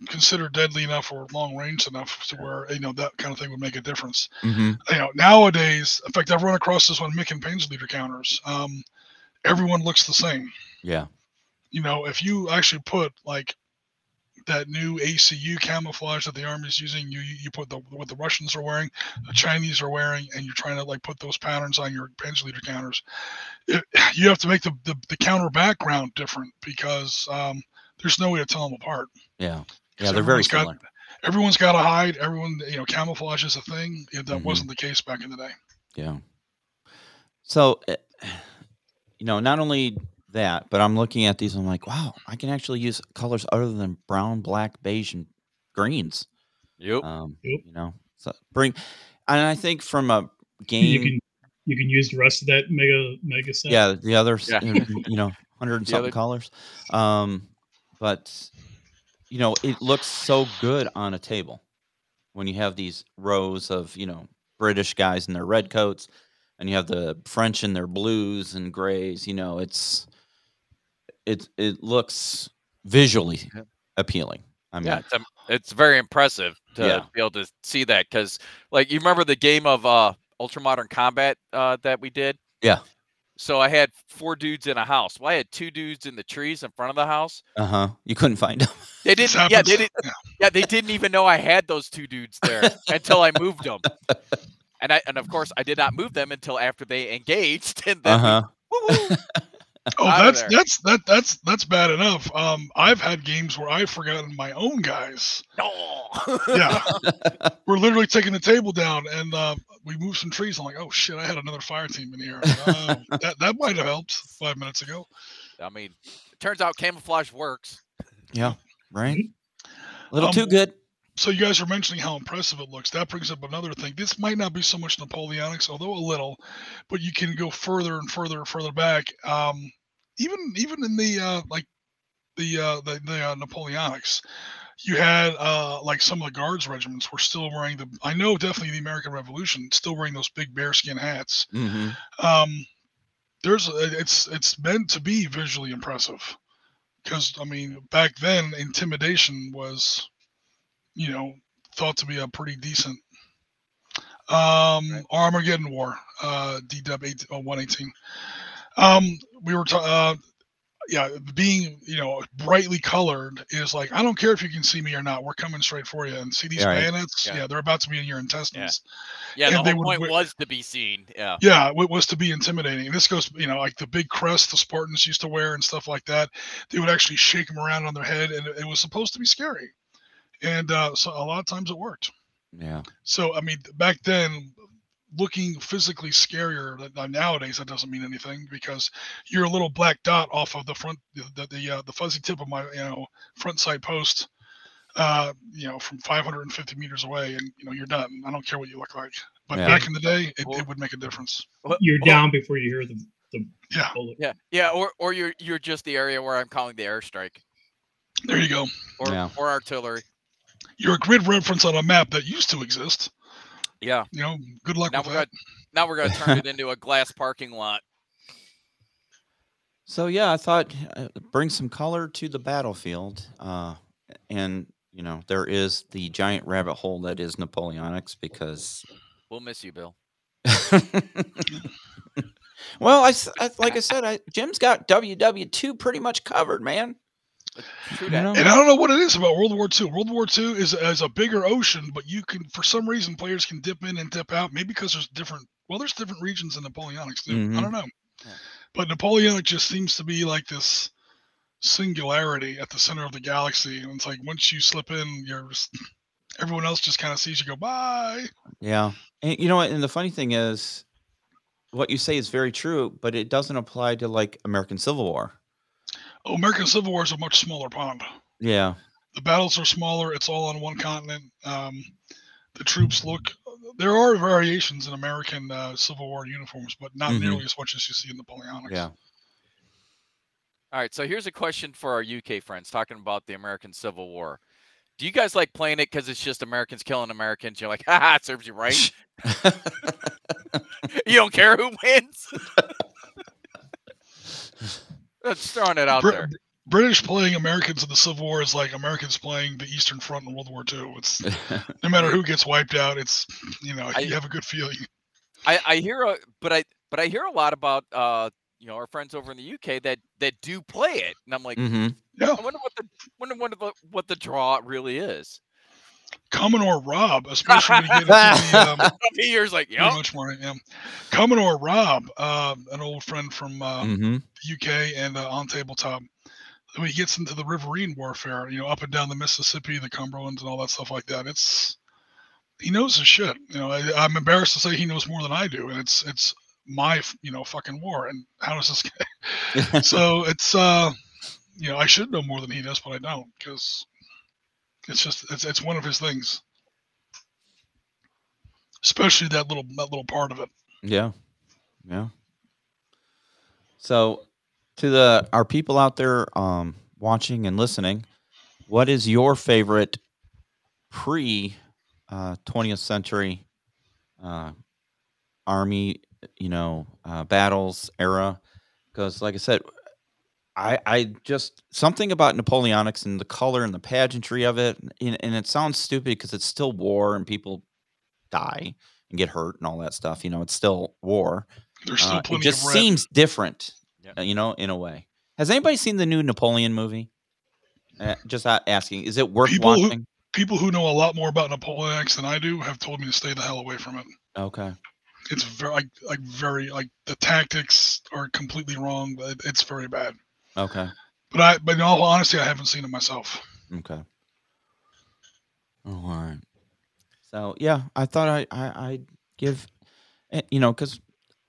F: considered deadly enough or long range enough to where you know that kind of thing would make a difference.
A: hmm
F: You know, nowadays, in fact, I've run across this on Mick and Payne's leader counters. Um, everyone looks the same.
A: Yeah.
F: You know, if you actually put like that new ACU camouflage that the army's using, you you put the what the Russians are wearing, the Chinese are wearing, and you're trying to like put those patterns on your Payne's leader counters. It, you have to make the, the the counter background different because um, there's no way to tell them apart.
A: Yeah.
F: 'Cause
A: Yeah. They're very
F: everyone's got-
A: similar.
F: everyone's got to hide. Everyone, you know, camouflage is a thing. Yeah, That
A: Mhm.
F: wasn't the case back in the day.
A: Yeah. So, eh, you know, not only that, but I'm looking at these. I'm like, wow, I can actually use colors other than brown, black, beige, and greens.
D: Yep.
A: Um,
E: Yep.
A: You know, so bring, and I think from a game, You
E: can you can use the rest of that mega mega set.
A: yeah, the other,
D: Yeah.
A: you know, you hundred and something
D: other-
A: colors. Um, but you know, it looks so good on a table when you have these rows of you know British guys in their red coats, and you have the French in their blues and grays. You know, it's it it looks visually appealing. I mean,
D: Yeah, it's, um, it's very impressive to
A: Yeah.
D: be able to see that because, like, you remember the game of uh, Ultra Modern Combat uh, that we did?
A: Yeah.
D: So I had four dudes in a house. Well, I had two dudes in the trees in front of the house.
A: uh huh. You couldn't find them.
D: They didn't. Yeah, they didn't. Yeah, they didn't even know I had those two dudes there until I moved them. And I and of course I did not move them until after they engaged. And then
A: Uh
D: we-
A: huh.
D: woo-woo.
F: Oh,
D: Out
F: that's that's that that's that's bad enough. Um, I've had games where I've forgotten my own guys.
D: no.
F: Yeah, we're literally taking the table down, and uh, we moved some trees. I'm like, oh shit, I had another fire team in here. Uh, that that might have helped five minutes ago.
D: I mean, it turns out camouflage works.
A: yeah. Right. A little
F: Um,
A: too good.
F: So you guys are mentioning how impressive it looks. That brings up another thing. This might not be so much Napoleonics, although a little, but you can go further and further and further back. Um, even even in the uh, like the uh, the, the uh, Napoleonics, you had uh, like some of the guards regiments were still wearing the. I know definitely the American Revolution still wearing those big bearskin hats.
A: hmm
F: Um, there's it's it's meant to be visually impressive because I mean back then intimidation was, you know, thought to be a pretty decent. Um,
D: Right.
F: Armageddon War, uh, DW 8, oh, 118. Um, we were ta- uh, yeah, being you know brightly colored is like I don't care if you can see me or not. We're coming straight for you. And see these
A: Yeah, right.
F: bayonets?
D: Yeah.
F: Yeah. they're about to be in your intestines.
D: Yeah, the
F: And they
D: whole
F: would
D: point
F: wear-
D: was to be seen. Yeah.
F: Yeah, it was to be intimidating. And this goes, you know, like the big crest the Spartans used to wear and stuff like that. They would actually shake them around on their head, and it, it was supposed to be scary. And uh, so a lot of times it worked.
A: Yeah.
F: So I mean, back then, looking physically scarier than than nowadays, that doesn't mean anything because you're a little black dot off of the front, the the the, uh, the fuzzy tip of my you know front side post. Uh, you know, from 550 meters away, and you know you're done. I don't care what you look like. But
A: Yeah.
F: back in the day, it,
D: Well-
F: it would make a difference.
E: You're down before you hear the the
F: Yeah.
E: bullet.
D: Yeah, yeah, or or you're you're just the area where I'm calling the airstrike,
F: There you go.
D: or
A: Yeah.
D: or artillery.
F: you're a grid reference on a map that used to exist.
D: Yeah.
F: You know, good luck
D: Now
F: with
D: we're
F: that.
D: gonna now we're gonna turn it into a glass parking lot.
A: So yeah, I thought uh, bring some color to the battlefield, uh, and you know there is the giant rabbit hole that is Napoleonics because.
D: We'll miss you, Bill.
A: well, I like I said, I, Jim's got WW two pretty much covered, man.
D: True
A: You
D: that.
A: know?
F: And I don't know what it is about World War II. World War II is, is a bigger ocean, but you can, for some reason, players can dip in and dip out. Maybe because there's different Well, there's different regions in Napoleonics too.
A: Mhm.
F: I don't know,
D: Yeah.
F: but Napoleonic just seems to be like this singularity at the center of the galaxy, and it's like once you slip in, you're just, everyone else just kind of sees you go bye.
A: Yeah. And you know what? And the funny thing is, what you say is very true, but it doesn't apply to like American Civil War.
F: American Civil War is a much smaller pond.
A: Yeah.
F: The battles are smaller. It's all on one continent. Um, the troops look. There are variations in American uh, Civil War uniforms, but not
A: Mhm.
F: nearly as much as you see in the Napoleonics.
A: Yeah.
D: All right, so here's a question for our UK friends talking about the American Civil War. Do you guys like playing it because it's just Americans killing Americans? You're like, haha, it serves you right. you don't care who wins. Just throwing it out
F: Brit-
D: there.
F: British playing Americans in the Civil War is like Americans playing the Eastern Front in World War II. It's no matter who gets wiped out, it's you know
D: I-
F: you have a good feeling.
D: I, I hear a but I but I hear a lot about uh you know our friends over in the UK that that do play it, and I'm like,
A: mm-hmm.
F: Yeah,
D: I wonder what the wonder what the what the draw really is.
F: Commodore Rob, especially when you get into the um,
D: He hears like,
F: pretty
D: yeah,
F: much more. Yeah, Commodore Rob, um, an old friend from uh,
A: hmm
F: the UK and uh, on tabletop. When he gets into the riverine warfare, you know, up and down the Mississippi, the Cumberlands, and all that stuff like that, it's he knows his shit. You know, I, I'm embarrassed to say he knows more than I do, and it's it's my you know fucking war. And how does this guy? so it's uh, you know, I should know more than he does, but I don't because it's just it's it's one of his things, especially that little that little part of it.
A: Yeah. Yeah. So to the our people out there um watching and listening, what is your favorite pre uh 20th century uh army, you know, uh battles era? Because like I said, I I just something about Napoleonics and the color and the pageantry of it, and, and it sounds stupid because it's still war and people die and get hurt and all that stuff. You know, it's still war.
F: There's still
A: Uh, it just
F: of red.
A: seems different,
D: Yeah.
A: uh, you know, in a way. Has anybody seen the new Napoleon movie? Uh, just asking, is it worth
F: People who-
A: watching?
F: people who know a lot more about Napoleonics than I do have told me to stay the hell away from it.
A: Okay.
F: It's very like like very like the tactics are completely wrong. but It's very bad.
A: Okay.
F: But I but in all honesty, I haven't seen it myself.
A: Okay. All right. So yeah, I thought I, I I'd give, eh, you know, because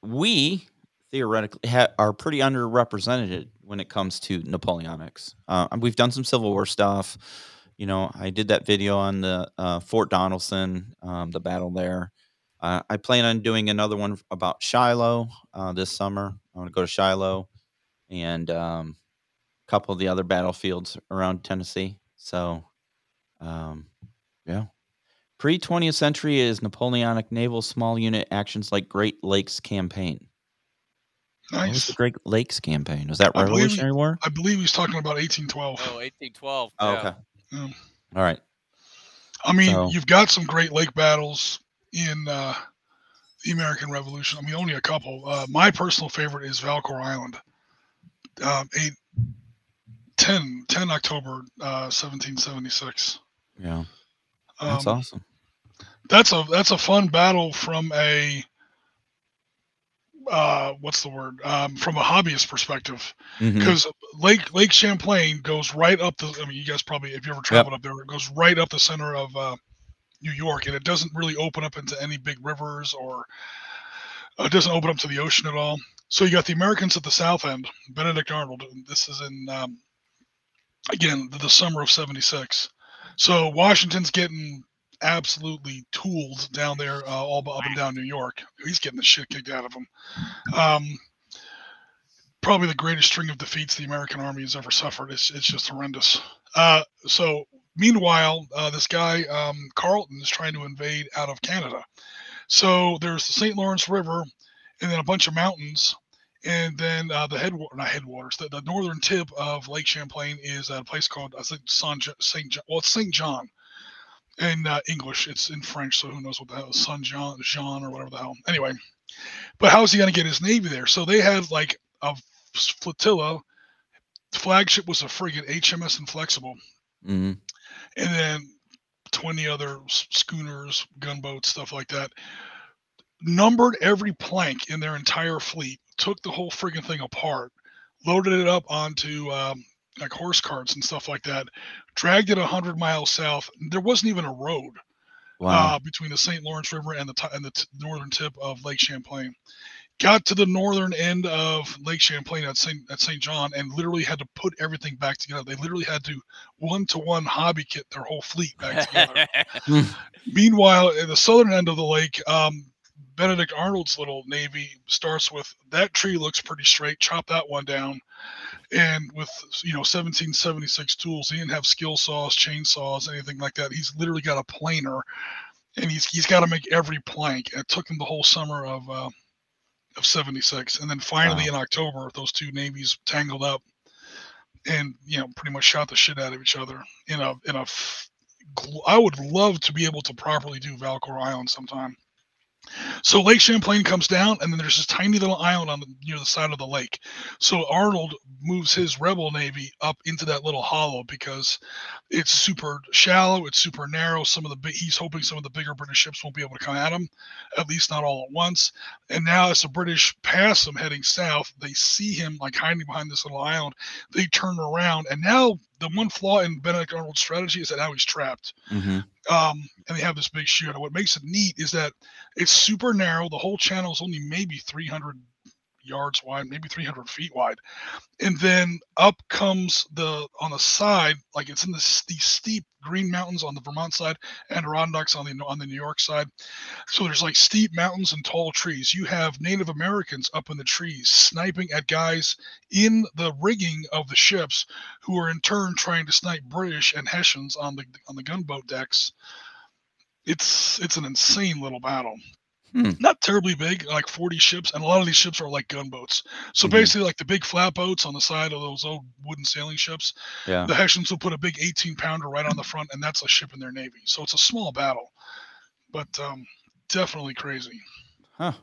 A: we theoretically ha- are pretty underrepresented when it comes to Napoleonics. Uh, we've done some Civil War stuff. You know, I did that video on the uh, Fort Donelson, um, the battle there. Uh, I plan on doing another one about Shiloh uh, this summer. I want to go to Shiloh and um, a couple of the other battlefields around Tennessee. So, um, yeah. Pre 20th century is Napoleonic naval small unit actions like Great Lakes Campaign. What was
F: Nice.
A: the Great Lakes Campaign? Was that
F: I believe-
A: Revolutionary War?
F: I believe he's talking about 1812.
D: oh, 1812.
A: Oh,
D: yeah.
A: okay.
F: Yeah.
A: All right.
F: I mean,
A: So-
F: you've got some Great Lake battles in uh, the American Revolution. I mean, only a couple. Uh, my personal favorite is Valcour Island. Um, eight, 10, 10 October uh, 1776.
A: Yeah. That's
F: Um,
A: awesome.
F: that's a that's a fun battle from a uh what's the word um from a hobbyist perspective because lake lake champlain goes right up the i mean you guys probably if you ever traveled up there it goes right up the center of uh new york and it doesn't really open up into any big rivers or uh, it doesn't open up to the ocean at all so you got the americans at the south end benedict arnold and this is in um again the, the summer of 76 so washington's getting absolutely tooled down there, uh, all up and down New York. He's getting the shit kicked out of him. Um, probably the greatest string of defeats the American army has ever suffered. It's it's just horrendous. Uh, so meanwhile, uh, this guy um, Carleton is trying to invade out of Canada. So there's the St. Lawrence River, and then a bunch of mountains. And then uh, the headwater, not headwaters, the, the northern tip of Lake Champlain is at a place called I think Saint Saint John. Well, it's Saint John in uh, English. It's in French, so who knows what the hell Saint Jean, Jean or whatever the hell. Anyway, but how's he going to get his navy there? So they had like a flotilla. Flagship was a frigate, HMS Inflexible,
A: Mhm.
F: and then 20 other schooners, gunboats, stuff like that. Numbered every plank in their entire fleet, took the whole friggin' thing apart, loaded it up onto um, like horse carts and stuff like that, dragged it 100 miles south. There wasn't even a road
A: Wow.
F: uh, between the St. Lawrence River and the ti- and the t- northern tip of Lake Champlain. Got to the northern end of Lake Champlain at St. at St. John and literally had to put everything back together. They literally had to one to one hobby kit their whole fleet back together. Meanwhile, at the southern end of the lake, um, Benedict Arnold's little navy starts with that tree looks pretty straight. Chop that one down, and with you know 1776 tools, he didn't have skill saws, chainsaws, anything like that. He's literally got a planer, and he's he's got to make every plank. It took him the whole summer of uh, of 76, and then finally in October, those two navies tangled up, and you know pretty much shot the shit out of each other in a in a I would love to be able to properly do Valcour Island sometime. So Lake Champlain comes down, and then there's this tiny little island on the near the side of the lake. So Arnold moves his rebel navy up into that little hollow because it's super shallow, it's super narrow. Some of the he's hoping some of the bigger British ships won't be able to come at him, at least not all at once. And now, as the British pass him heading south, they see him like hiding behind this little island. They turn around, and now the one flaw in Benedict Arnold's strategy is that now he's trapped
A: hmm
F: um, and they have this big shootout. What makes it neat is that it's super narrow. The whole channel is only maybe 300 yards wide, maybe 300 feet wide, and then up comes the on the side, like it's in the, these steep Green Mountains on the Vermont side, and Adirondacks on the on the New York side. So there's like steep mountains and tall trees. You have Native Americans up in the trees sniping at guys in the rigging of the ships, who are in turn trying to snipe British and Hessians on the on the gunboat decks. It's it's an insane little battle.
A: Hmm.
F: Not terribly big, like 40 ships, and a lot of these ships are like gunboats. So
A: Mhm.
F: basically, like the big flatboats on the side of those old wooden sailing ships,
A: Yeah.
F: the Hessians will put a big 18 pounder right on the front, and that's a ship in their navy. So it's a small battle, but um, definitely crazy.
A: Huh.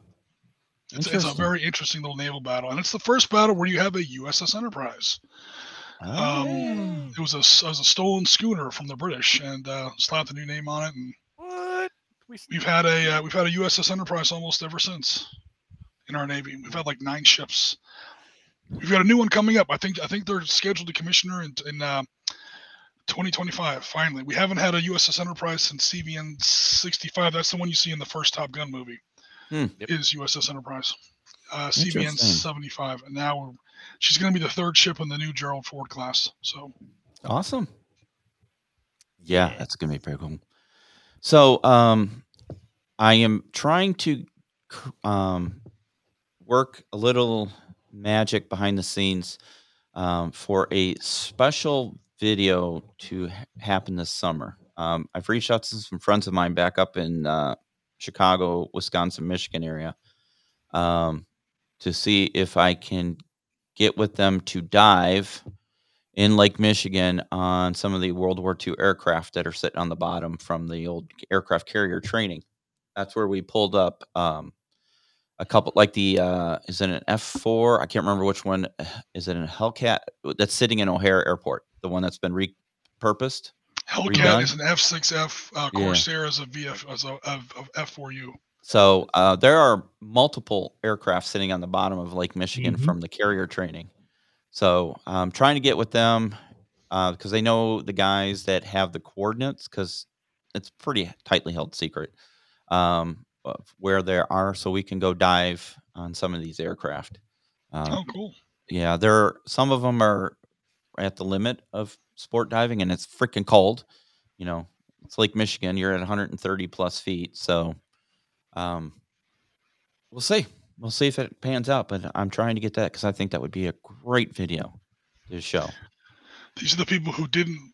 F: It's, it's a very interesting little naval battle, and it's the first battle where you have a USS Enterprise.
A: Oh.
F: Um, it was a it was a stolen schooner from the British, and uh, slapped a new name on it, and we've had a uh, we've had a USS Enterprise almost ever since in our navy. We've had like nine ships. We've got a new one coming up. I think I think they're scheduled to commission her in, in uh, 2025. Finally, we haven't had a USS Enterprise since CVN 65. That's the one you see in the first Top Gun movie.
A: Hmm.
D: Yep.
F: Is USS Enterprise uh, CVN 75, and now we're, she's going to be the third ship in the new Gerald Ford class. So
A: Awesome. Yeah, that's gonna be pretty cool. So, um, I am trying to um, work a little magic behind the scenes um, for a special video to ha- happen this summer. Um, I've reached out to some friends of mine back up in uh, Chicago, Wisconsin, Michigan area um, to see if I can get with them to dive in Lake Michigan on some of the World War II aircraft that are sitting on the bottom from the old aircraft carrier training. That's where we pulled up um, a couple, like the uh, is it an F four? I can't remember which one. Is it a Hellcat that's sitting in O'Hare Airport? The one that's been repurposed.
F: Hellcat
A: Redone?
F: is an F6F. Uh,
A: Yeah.
F: Corsair is a VF as a of, of F4U.
A: So uh, there are multiple aircraft sitting on the bottom of Lake Michigan
E: Mhm.
A: from the carrier training. So I'm trying to get with them because they know the guys that have the coordinates because it's pretty tightly held secret um, of where they are, so we can go dive on some of these aircraft. Um,
F: Oh, cool.
A: yeah, there are, some of them are at the limit of sport diving, and it's freaking cold. You know, it's Lake Michigan. You're at 130 plus feet, so um, we'll see. We'll see if it pans out. But I'm trying to get that because I think that would be a great video to show.
F: These are the people who didn't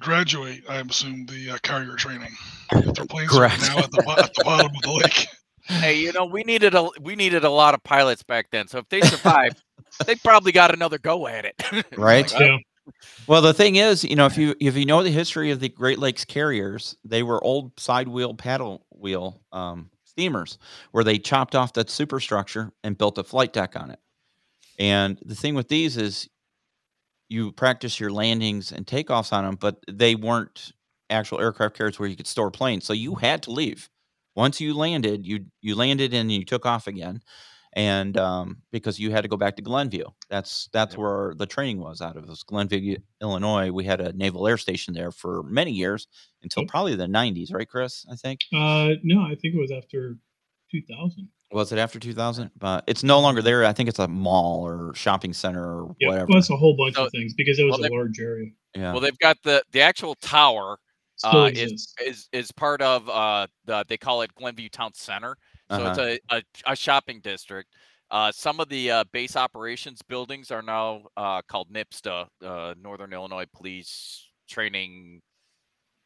F: graduate, I assume, the uh, carrier training. That Their planes are
A: Correct.
F: now at the, at the bottom of the lake.
D: hey, you know, we needed a we needed a lot of pilots back then. So if they survived, they probably got another go at it.
A: Right?
D: Like,
E: Yeah.
A: Well, the thing is, you know, if you if you know the history of the Great Lakes carriers, they were old side wheel paddle wheel um, steamers where they chopped off that superstructure and built a flight deck on it. And the thing with these is, you practice your landings and takeoffs on them, but they weren't actual aircraft carriers where you could store planes, so you had to leave. once you landed, you you landed and you took off again, and um, because you had to go back to Glenview. That's that's
D: Yep.
A: where the training was out of. It was Glenview, Illinois. We had a naval air station there for many years until
E: Yep.
A: probably the '90s, right, Chris? I think
E: Uh, no, I think it was after 2000.
A: was it after 2000? But it's no longer there. I think it's a mall or shopping center or
E: Yeah,
A: whatever.
E: well, it's a whole bunch
D: So-
E: of things because it was
D: well,
E: a large area.
A: yeah.
D: Well, they've got the the actual tower uh, is, is is part of uh the they call it Glenview Town Center. So
A: Uh-huh.
D: it's a, a a shopping district. Uh, some of the uh, base operations buildings are now uh, called NIPSTA, uh, Northern Illinois Police Training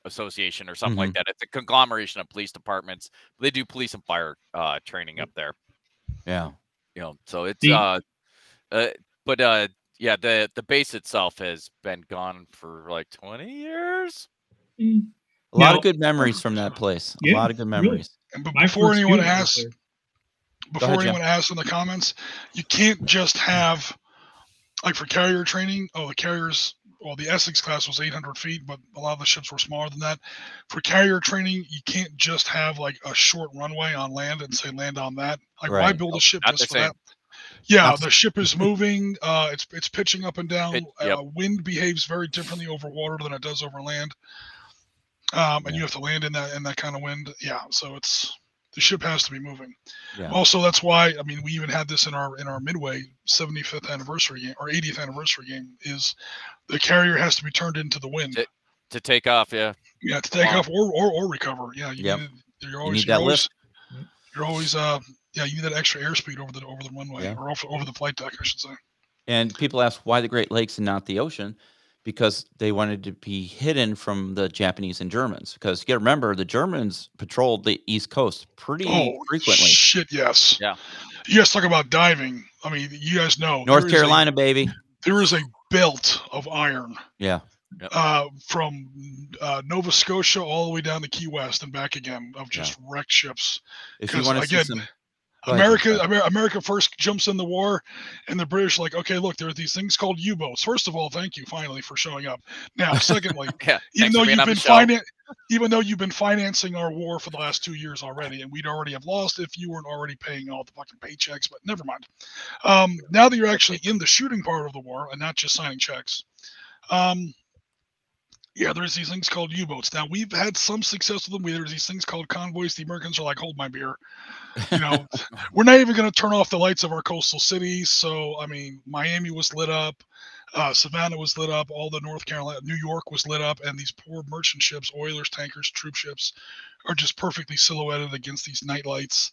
D: Association, or something like that. It's a conglomeration of police departments. They do police and fire uh, training up there.
A: yeah.
D: You know, so it's
E: The-
D: uh, uh, but uh, yeah, the the base itself has been gone for like twenty years.
A: A lot
E: Now-
A: of good memories from that place. A
E: Yeah,
A: lot of good
E: really.
A: memories.
F: And but before
E: first
F: anyone asks, before
A: ahead, Jim.
F: anyone asks in the comments, you can't just have like for carrier training. Oh, the carriers. Well, the Essex class was 800 feet, but a lot of the ships were smaller than that. For carrier training, you can't just have like a short runway on land and say land on that. Like, why build a ship
D: Not
F: just for
D: same.
F: that? Yeah,
A: Not
F: the ship is moving. Uh, it's it's pitching up and down.
D: It- yep.
F: uh, wind behaves very differently over water than it does over land. Um, and
A: Yeah.
F: you have to land in that in that kind of wind. Yeah, so it's the ship has to be moving.
A: Yeah.
F: Also, that's why I mean we even had this in our in our midway 75th anniversary game or 80th anniversary game is the carrier has to be turned into the wind.
D: It- To take off, yeah.
F: Yeah, to take
D: Wow.
F: off or, or or recover. Yeah, you
A: yep.
F: need, you're
A: You
F: always you're
A: that
F: always,
A: lift.
F: you're always uh yeah you need that extra airspeed over the over the runway
A: Yeah.
F: or over, over the flight deck I should say.
A: And people ask why the Great Lakes and not the ocean, because they wanted to be hidden from the Japanese and Germans. Because you got to remember, the Germans patrolled the East Coast pretty
F: Oh,
A: frequently.
F: shit, yes.
D: Yeah.
F: You guys talk about diving. I mean, you guys know
A: North
F: there is a-
A: Carolina, baby.
F: there is a belt of iron
A: Yeah.
F: uh, from uh, Nova Scotia all the way down to Key West and back again of
A: Yeah.
F: just wrecked ships.
A: If you
F: 'Cause,
A: want to see some, Go ahead,
F: America, Amer- America first jumps in the war, and the British are like, okay, look, there are these things called U-boats. First of all, thank you finally for showing up. Now, secondly,
D: Yeah.
F: even though you've been finan- even though you've been financing our war for the last two years already, and we'd already have lost if you weren't already paying all the fucking paychecks. But never mind. Um, now that you're actually in the shooting part of the war and not just signing checks, um, yeah, there's these things called U-boats. Now we've had some success with them. There's these things called convoys. The Americans are like, hold my beer. You know, we're not even going to turn off the lights of our coastal cities. So I mean, Miami was lit up. Uh, Savannah was lit up. All the North Carolina, New York was lit up, and these poor merchant ships, oilers, tankers, troop ships, are just perfectly silhouetted against these night lights.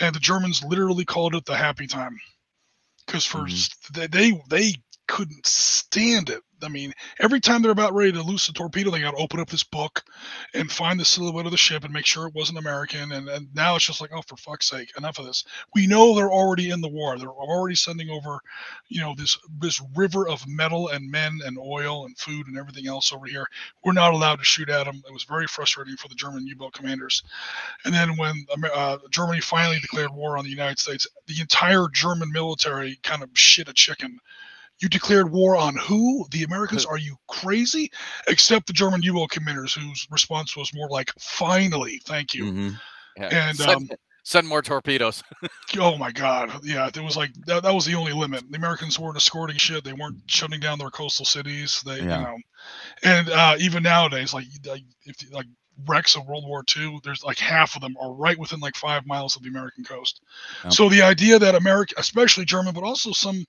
F: And the Germans literally called it the happy time, because for
A: Mhm.
F: they they they couldn't stand it. I mean, every time they're about ready to loose a torpedo, they got to open up this book and find the silhouette of the ship and make sure it wasn't American. And, and now it's just like, oh, for fuck's sake, enough of this. We know they're already in the war. They're already sending over, you know, this this river of metal and men and oil and food and everything else over here. We're not allowed to shoot at them. It was very frustrating for the German U-boat commanders. And then when uh, Germany finally declared war on the United States, the entire German military kind of shit a chicken. You declared war on who? The Americans? Are you crazy? Except the German U-boat commanders, whose response was more like, "Finally, thank you."
A: Mhm.
D: Yeah.
F: And
D: send,
F: um,
D: send more torpedoes.
F: oh my god, yeah, it was like that, that was the only limit. The Americans weren't escorting shit. They weren't shutting down their coastal cities. They,
A: Yeah.
F: you know, and uh, even nowadays, like like if like wrecks of World War II, there's like half of them are right within like five miles of the American coast.
A: Yep.
F: So the idea that America, especially German, but also some.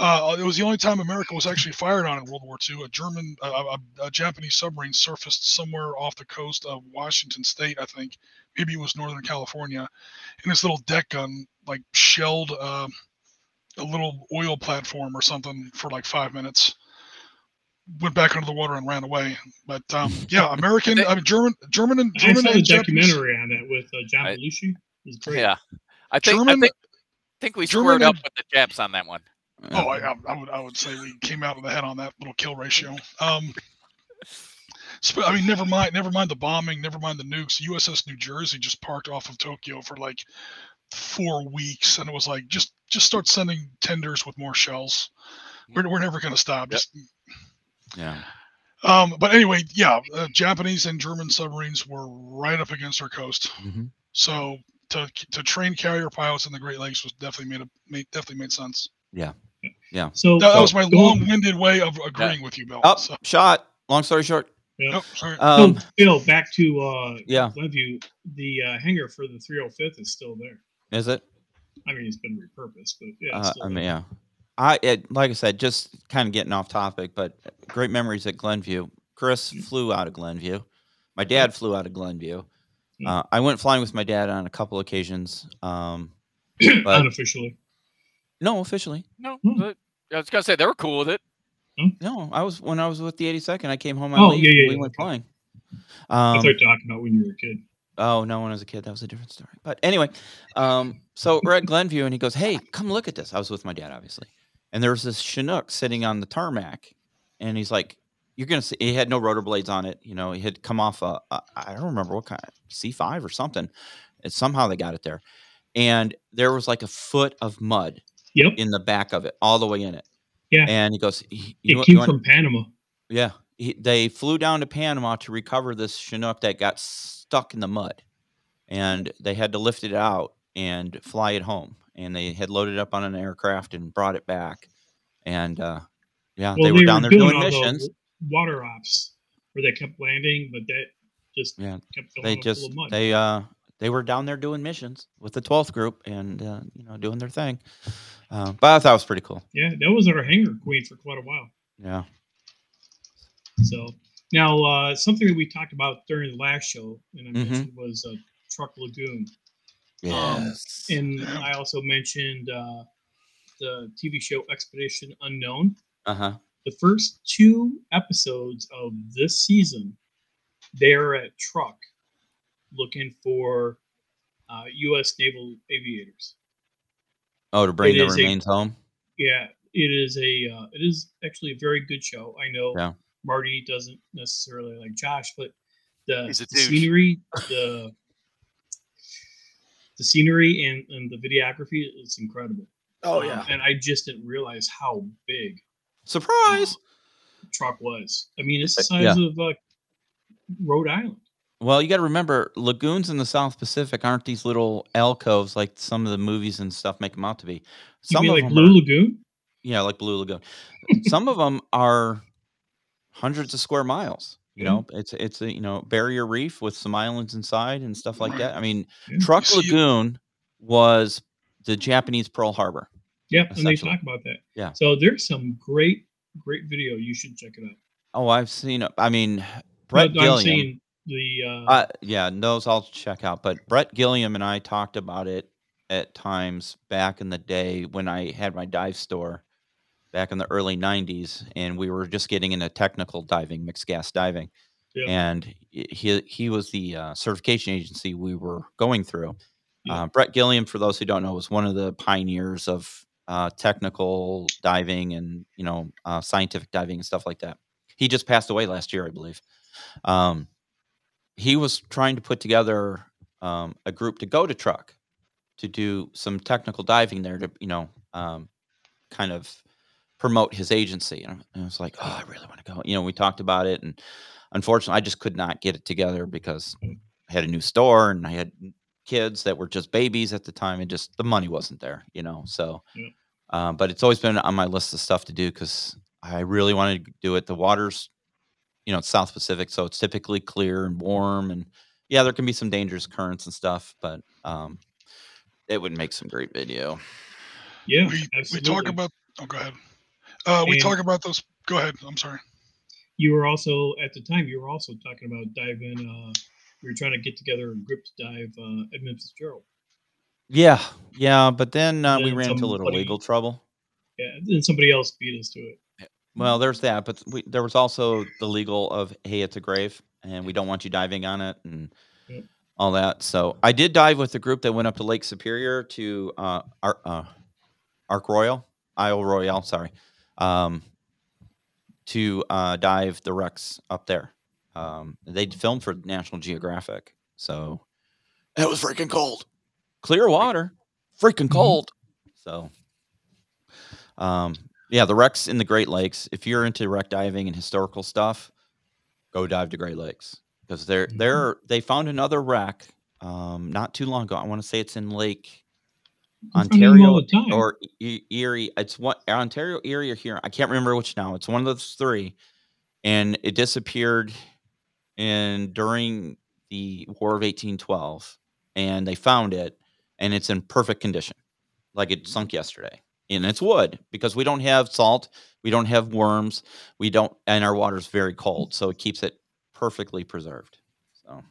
F: Uh, it was the only time America was actually fired on in World War II. A German, a, a, a Japanese submarine surfaced somewhere off the coast of Washington State, I think. Maybe it was Northern California, and this little deck gun like shelled uh, a little oil platform or something for like five minutes. Went back under the water and ran away. But um, yeah, American, I mean German, German and
E: I saw the
F: and Japanese-
E: documentary on that with uh, John Belushi. It was great.
D: Yeah. I think
F: German-
D: I think think we
F: German
D: squared up with the Japs on that one.
F: Oh, I, I, I would I would say we came out of the head on that little kill ratio. Um, sp- I mean, never mind, never mind the bombing, never mind the nukes. USS New Jersey just parked off of Tokyo for like four weeks, and it was like just just start sending tenders with more shells. We're, we're never going to stop. Just,
A: yeah.
F: um, but anyway, yeah, uh, Japanese and German submarines were right up against our coast.
A: Mhm.
F: So to to train carrier pilots in the Great Lakes was definitely made a made, definitely made sense.
E: So
F: That, that was my long-winded way of agreeing with you, Bill.
A: Up,
F: So,
A: shot. Long story short.
E: yeah.
F: nope, sorry.
A: Um,
E: so, Bill, back to uh,
A: Yeah.
E: Glenview. The uh, hangar for the 305th is still there.
A: is it?
E: I mean, it's been repurposed, but yeah, it's
A: Uh, I mean, yeah. I it, like I said, just kind of getting off topic, but great memories at Glenview. Chris
E: Mm.
A: flew out of Glenview. My dad flew out of Glenview.
E: Mm.
A: Uh, I went flying with my dad on a couple occasions. Um, but
E: unofficially.
A: No, officially.
D: No,
E: Hmm.
D: but I was gonna say they were cool with it.
A: No, I was when I was with the 82nd. I came home.
E: Oh,
A: leave,
E: yeah, yeah,
A: we
E: yeah,
A: went
E: okay.
A: flying.
E: I
A: Um,
E: thought you talking about when you were a kid.
A: Oh no, when I was a kid, that was a different story. But anyway, um, so we're at Glenview, and he goes, "Hey, come look at this." I was with my dad, obviously, and there was this Chinook sitting on the tarmac, and he's like, "You're gonna see." He had no rotor blades on it. You know, he had come off a, a I don't remember what kind, C five or something. And somehow they got it there, and there was like a foot of mud
E: Yep.
A: in the back of it, all the way in it.
E: Yeah.
A: And he goes, "You-
E: It came from Panama.
A: yeah, he, they flew down to Panama to recover this Chinook that got stuck in the mud, and they had to lift it out and fly it home. And they had loaded it up on an aircraft and brought it back. And uh, yeah,
E: Well,
A: they were down there doing
E: the
A: missions.
E: water ops where they kept landing, but that just
A: Yeah,
E: kept
A: They
E: filling up full
A: just they uh they were down there doing missions with the 12th group and uh, you know doing their thing. Uh, but I thought it was pretty cool.
E: yeah, that was our hangar queen for quite a while.
A: Yeah.
E: So now uh, something that we talked about during the last show, and I
A: Mhm.
E: mentioned was uh, Truk Lagoon,
A: Yes.
E: and
F: Yeah.
E: I also mentioned uh, the TV show Expedition Unknown.
A: uh huh.
E: The first two episodes of this season, they're at Truk looking for uh, U.S. naval aviators.
A: Oh, to bring
E: It
A: the
E: is a-
A: remains home.
E: Yeah, it is a uh, it is actually a very good show. I know
A: Yeah.
E: Marty doesn't necessarily like Josh, but the,
D: He's a
E: the scenery, the the scenery and, and the videography is incredible.
A: Oh
E: Um, and I just didn't realize how big
A: Surprise.
E: Truk was. I mean, it's the
A: Uh, yeah.
E: size of uh, Rhode Island.
A: Well, you got to remember, lagoons in the South Pacific aren't these little alcoves like some of the movies and stuff make them out to be.
E: You
A: Some
E: mean
A: of
E: like
A: them
E: Blue
A: are,
E: Lagoon?
A: yeah, like Blue Lagoon. some of them are hundreds of square miles. You
E: Yeah.
A: know, mm-hmm. it's it's a you know barrier reef with some islands inside and stuff like that. I mean,
E: Yeah.
F: Truk
A: Lagoon was the Japanese Pearl Harbor.
E: Yeah, and they
A: essentially.
E: talk about that.
A: Yeah.
E: So there's some great, great video. You should check it out.
A: Oh, I've seen. I mean, Brett
E: But I'm
A: Gilliam.
E: saying the uh,
A: Uh, yeah, those I'll check out. But Brett Gilliam and I talked about it at times back in the day when I had my dive store back in the early 90s and we were just getting into technical diving, mixed gas diving.
E: Yeah.
A: And he he was the uh, certification agency we were going through.
E: Yeah.
A: Uh, Brett Gilliam, for those who don't know, was one of the pioneers of uh, technical diving and you know uh, scientific diving and stuff like that. He just passed away last year, I believe. Um, he was trying to put together um, a group to go to Truk to do some technical diving there to you know um, kind of promote his agency. And I- was like oh I really want to go. You know we talked about it and unfortunately I just could not get it together because I had a new store and I had kids that were just babies at the time and just the money wasn't there you know so um, but it's always been on my list of stuff to do because I really wanted to do it. The waters you know, it's South Pacific, so it's typically clear and warm. And yeah, there can be some dangerous currents and stuff, but um, it would make some great video.
E: yeah,
F: we we talk about. Oh, go ahead. Uh, we
E: And-
F: talk about those. Go ahead. I'm sorry.
E: you were also at the time you were also talking about diving. Uh, you were trying to get together a group to dive uh, Edmund Fitzgerald.
A: Yeah, yeah, but then uh, we ran into a little legal trouble.
E: Yeah, then somebody else beat us to it.
A: Well, there's that, but we, there was also the legal of hey, it's a grave, and we don't want you diving on it, and all that. So I did dive with the group that went up to Lake Superior to uh, Ar- uh, Arc Royal, Isle Royale, sorry, um, to uh, dive the wrecks up there. Um, they filmed for National Geographic, so it was freaking cold, clear water, freaking cold. So, um, yeah, the wrecks in the Great Lakes. If you're into wreck diving and historical stuff, go dive to Great Lakes because they're
E: Mhm.
A: they're they found another wreck um, not too long ago. I want to say it's in Lake
E: I'm finding them all
A: Ontario or E- Erie. It's what Ontario, Erie, or here. I can't remember which now. It's one of those three, and it disappeared in during the War of 1812, and they found it, and it's in perfect condition, like it sunk yesterday. And it's wood because we don't have salt, we don't have worms, we don't, and our water's very cold, so it keeps it perfectly preserved. So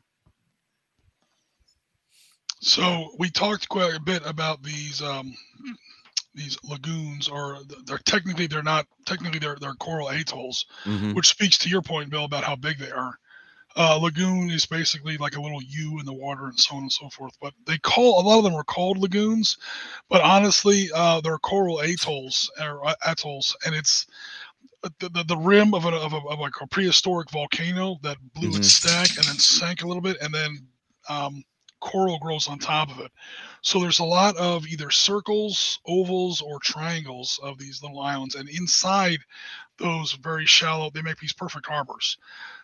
F: So we talked quite a bit about these um, these lagoons, or they're technically they're not technically they're they're coral atolls,
A: mhm.
F: which speaks to your point, Bill, about how big they are. Uh, lagoon is basically like a little U in the water and so on and so forth. But they call a lot of them are called lagoons, but honestly, uh, they're coral atolls or uh, atolls, and it's uh, the, the, the rim of a, of, a, of like a prehistoric volcano that blew
A: Mhm.
F: its stack and then sank a little bit, and then um, coral grows on top of it. So there's a lot of either circles, ovals, or triangles of these little islands, and inside those very shallow, they make these perfect harbors.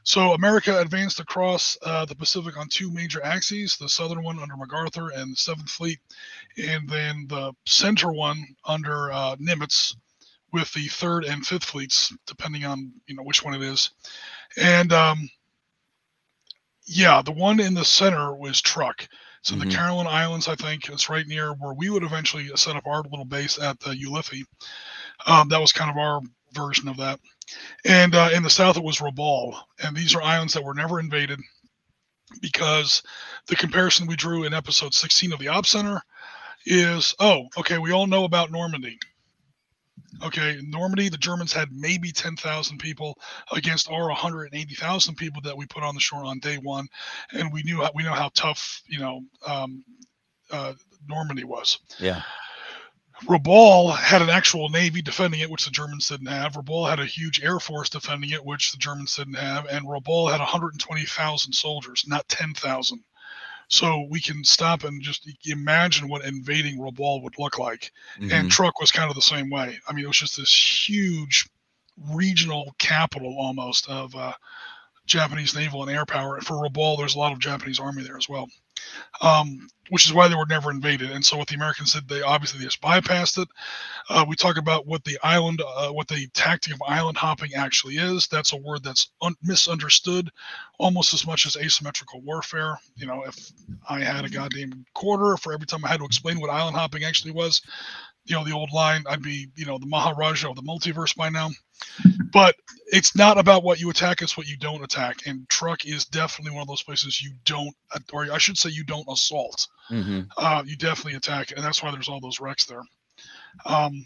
F: So America advanced across uh, the Pacific on two major axes: the southern one under MacArthur and the Seventh Fleet, and then the center one under uh, Nimitz with the third and fifth fleets, depending on you know which one it is. And um, yeah, the one in the center was Truk. So
A: Mhm.
F: the Caroline Islands, I think, it's right near where we would eventually set up our little base at the Ulithi. Um, that was kind of our version of that. And uh, in the south, it was Rabaul. And these are islands that were never invaded because the comparison we drew in episode 16 of the Op Center is oh, okay, we all know about Normandy. Okay, Normandy, the Germans had maybe 10,000 people against our 180,000 people that we put on the shore on day one, and we knew how, we know how tough you know um, uh, Normandy was.
A: yeah,
F: Rabaul had an actual navy defending it, which the Germans didn't have. Rabaul had a huge air force defending it, which the Germans didn't have, and Rabaul had 120,000 soldiers, not 10,000. So we can stop and just imagine what invading Rabaul would look like.
A: mhm.
F: And Truk was kind of the same way. I mean, it was just this huge regional capital almost of uh, Japanese naval and air power. And for Rabaul, there's a lot of Japanese army there as well, um, which is why they were never invaded. And so what the Americans did, they obviously just bypassed it. Uh, we talk about what the island, uh, what the tactic of island hopping actually is. That's a word that's un- misunderstood almost as much as asymmetrical warfare. You know, if I had a goddamn quarter for every time I had to explain what island hopping actually was, you know, the old line, I'd be, you know, the Maharaja of the multiverse by now. But it's not about what you attack, it's what you don't attack. And Truk is definitely one of those places you don't, or I should say, you don't assault.
A: Mhm.
F: Uh, you definitely attack, and that's why there's all those wrecks there. Um,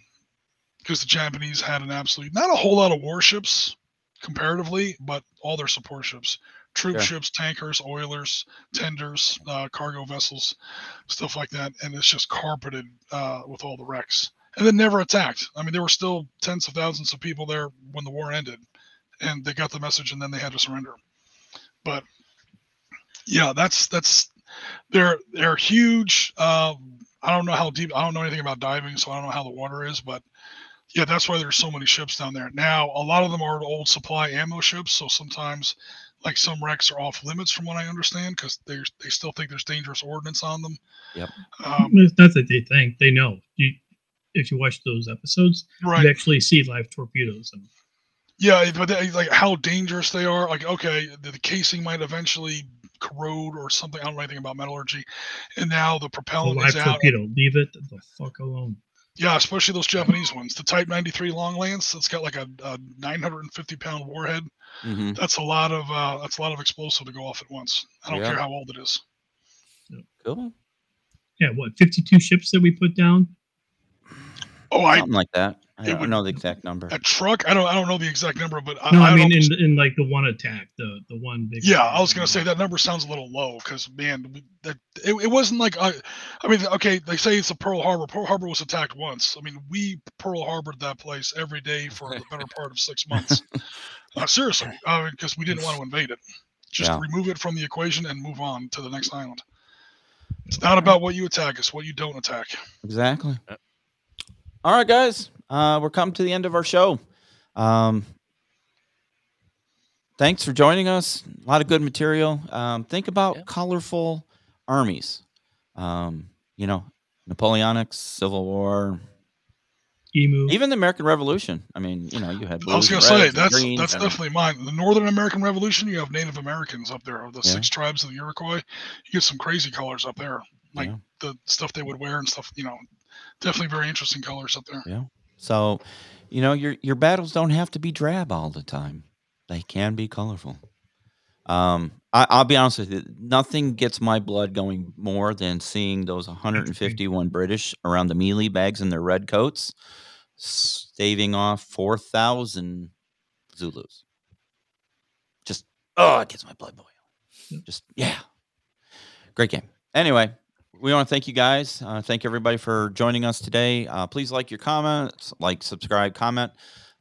F: because the Japanese had an absolute, not a whole lot of warships comparatively, but all their support ships, troop
A: Sure.
F: ships, tankers, oilers, tenders, uh, cargo vessels, stuff like that, and it's just carpeted uh, with all the wrecks. And then never attacked. I mean, there were still tens of thousands of people there when the war ended, and they got the message, and then they had to surrender. But yeah, that's that's they're they're huge. Um, I don't know how deep. I don't know anything about diving, so I don't know how the water is, but yeah, that's why there's so many ships down there. Now, a lot of them are old supply ammo ships, so sometimes, like some wrecks are off limits, from what I understand, because they they still think there's dangerous ordnance on them.
A: Yep.
F: Um,
E: It's not they think they know. You, if you watch those episodes,
F: right.
E: you actually see live torpedoes. And
F: Yeah, but they, like how dangerous they are. Like, okay, the, the casing might eventually corrode or something. I don't know anything about metallurgy, and now the
E: a
F: propellant
E: live
F: is out.
E: torpedo, leave it the fuck alone.
F: Yeah, especially those Japanese ones. The Type 93 Long Lance, it's got like a, a 950 pound warhead.
A: Mhm.
F: That's a lot of uh, that's a lot of explosive to go off at once. I don't
A: Yeah.
F: care how old it is.
A: Cool.
E: Yeah, what fifty-two ships that we put down?
F: Oh, I
A: Something like that. I don't
F: would-
A: know the exact number.
F: a Truk. I don't I don't know the exact number, but I,
E: No, I,
F: I
E: mean
F: don't-
E: in in like the one attack, the the one big.
F: Yeah, I was gonna say that number sounds a little low because man, that it, it wasn't like I, I mean, okay, they say it's a Pearl Harbor. Pearl Harbor was attacked once. I mean, we Pearl Harbored that place every day for the better part of six months. uh, seriously, because we didn't want to invade it. Just
A: Yeah.
F: remove it from the equation and move on to the next island. It's not about what you attack; it's what you don't attack.
A: Exactly. All right, guys. Uh, we're coming to the end of our show. Um, thanks for joining us. A lot of good material. Um, think about
D: Yeah.
A: colorful armies. Um, you know, Napoleonic, Civil War,
E: Emu.
A: even the American Revolution. I mean, you know, you had
F: I was gonna say that's
A: greens
F: that's definitely mine. The Northern American Revolution, you have Native Americans up there, the
A: Yeah.
F: six tribes of the Iroquois. You get some crazy colors up there, like
A: Yeah.
F: the stuff they would wear and stuff. You know, definitely very interesting colors up there. Yeah.
A: So, you know, your your battles don't have to be drab all the time. They can be colorful. Um, I, I'll be honest with you. Nothing gets my blood going more than seeing those 151 British around the mealie bags in their red coats, staving off 4,000 Zulus. Just oh, it gets my blood boiling. Just yeah, great game. Anyway, we want to thank you guys. Uh, thank everybody for joining us today. Uh, please like your comments, like, subscribe, comment,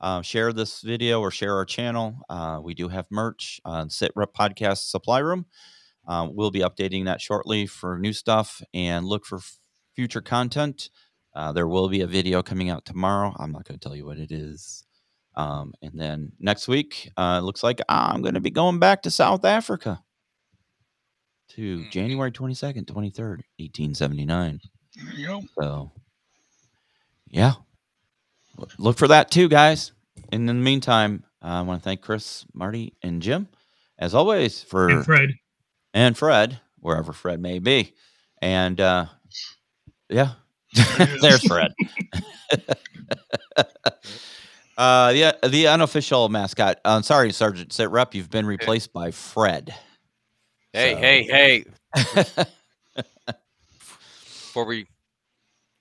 A: uh, share this video or share our channel. Uh, we do have merch on SitRep Podcast Supply Room. Uh, we'll be updating that shortly for new stuff and look for f- future content. Uh, there will be a video coming out tomorrow. I'm not going to tell you what it is. Um, and then next week, looks like I'm going to be going back to South Africa to
D: Mhm.
A: January 22nd, 23rd, 1879.
F: There you go.
A: So, yeah, look for that too, guys. And in the meantime, I want to thank Chris, Marty, and Jim, as always, for
E: And Fred.
A: and Fred, wherever Fred may be. And uh, yeah,
F: There he is.
A: there's Fred. uh, the the unofficial mascot. Uh, sorry, Sergeant SitRep, you've been replaced by Fred.
D: Hey,
A: So-
D: hey, hey! Before we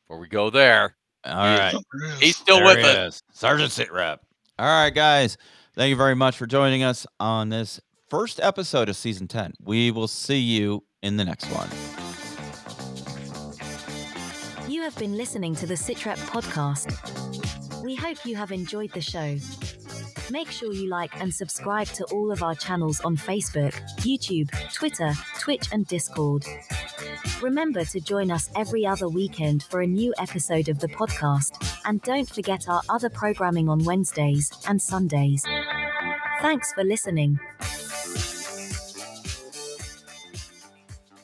D: before we go there,
A: All right.
F: There it is.
D: he's still
A: There
D: with
A: he
D: us.
A: is. Sergeant SitRep. All right, guys. Thank you very much for joining us on this first episode of season 10. We will see you in the next one.
C: You have been listening to the Sitrep podcast. We hope you have enjoyed the show. Make sure you like and subscribe to all of our channels on Facebook, YouTube, Twitter, Twitch, and Discord. Remember to join us every other weekend for a new episode of the podcast, and don't forget our other programming on Wednesdays and Sundays. Thanks for listening.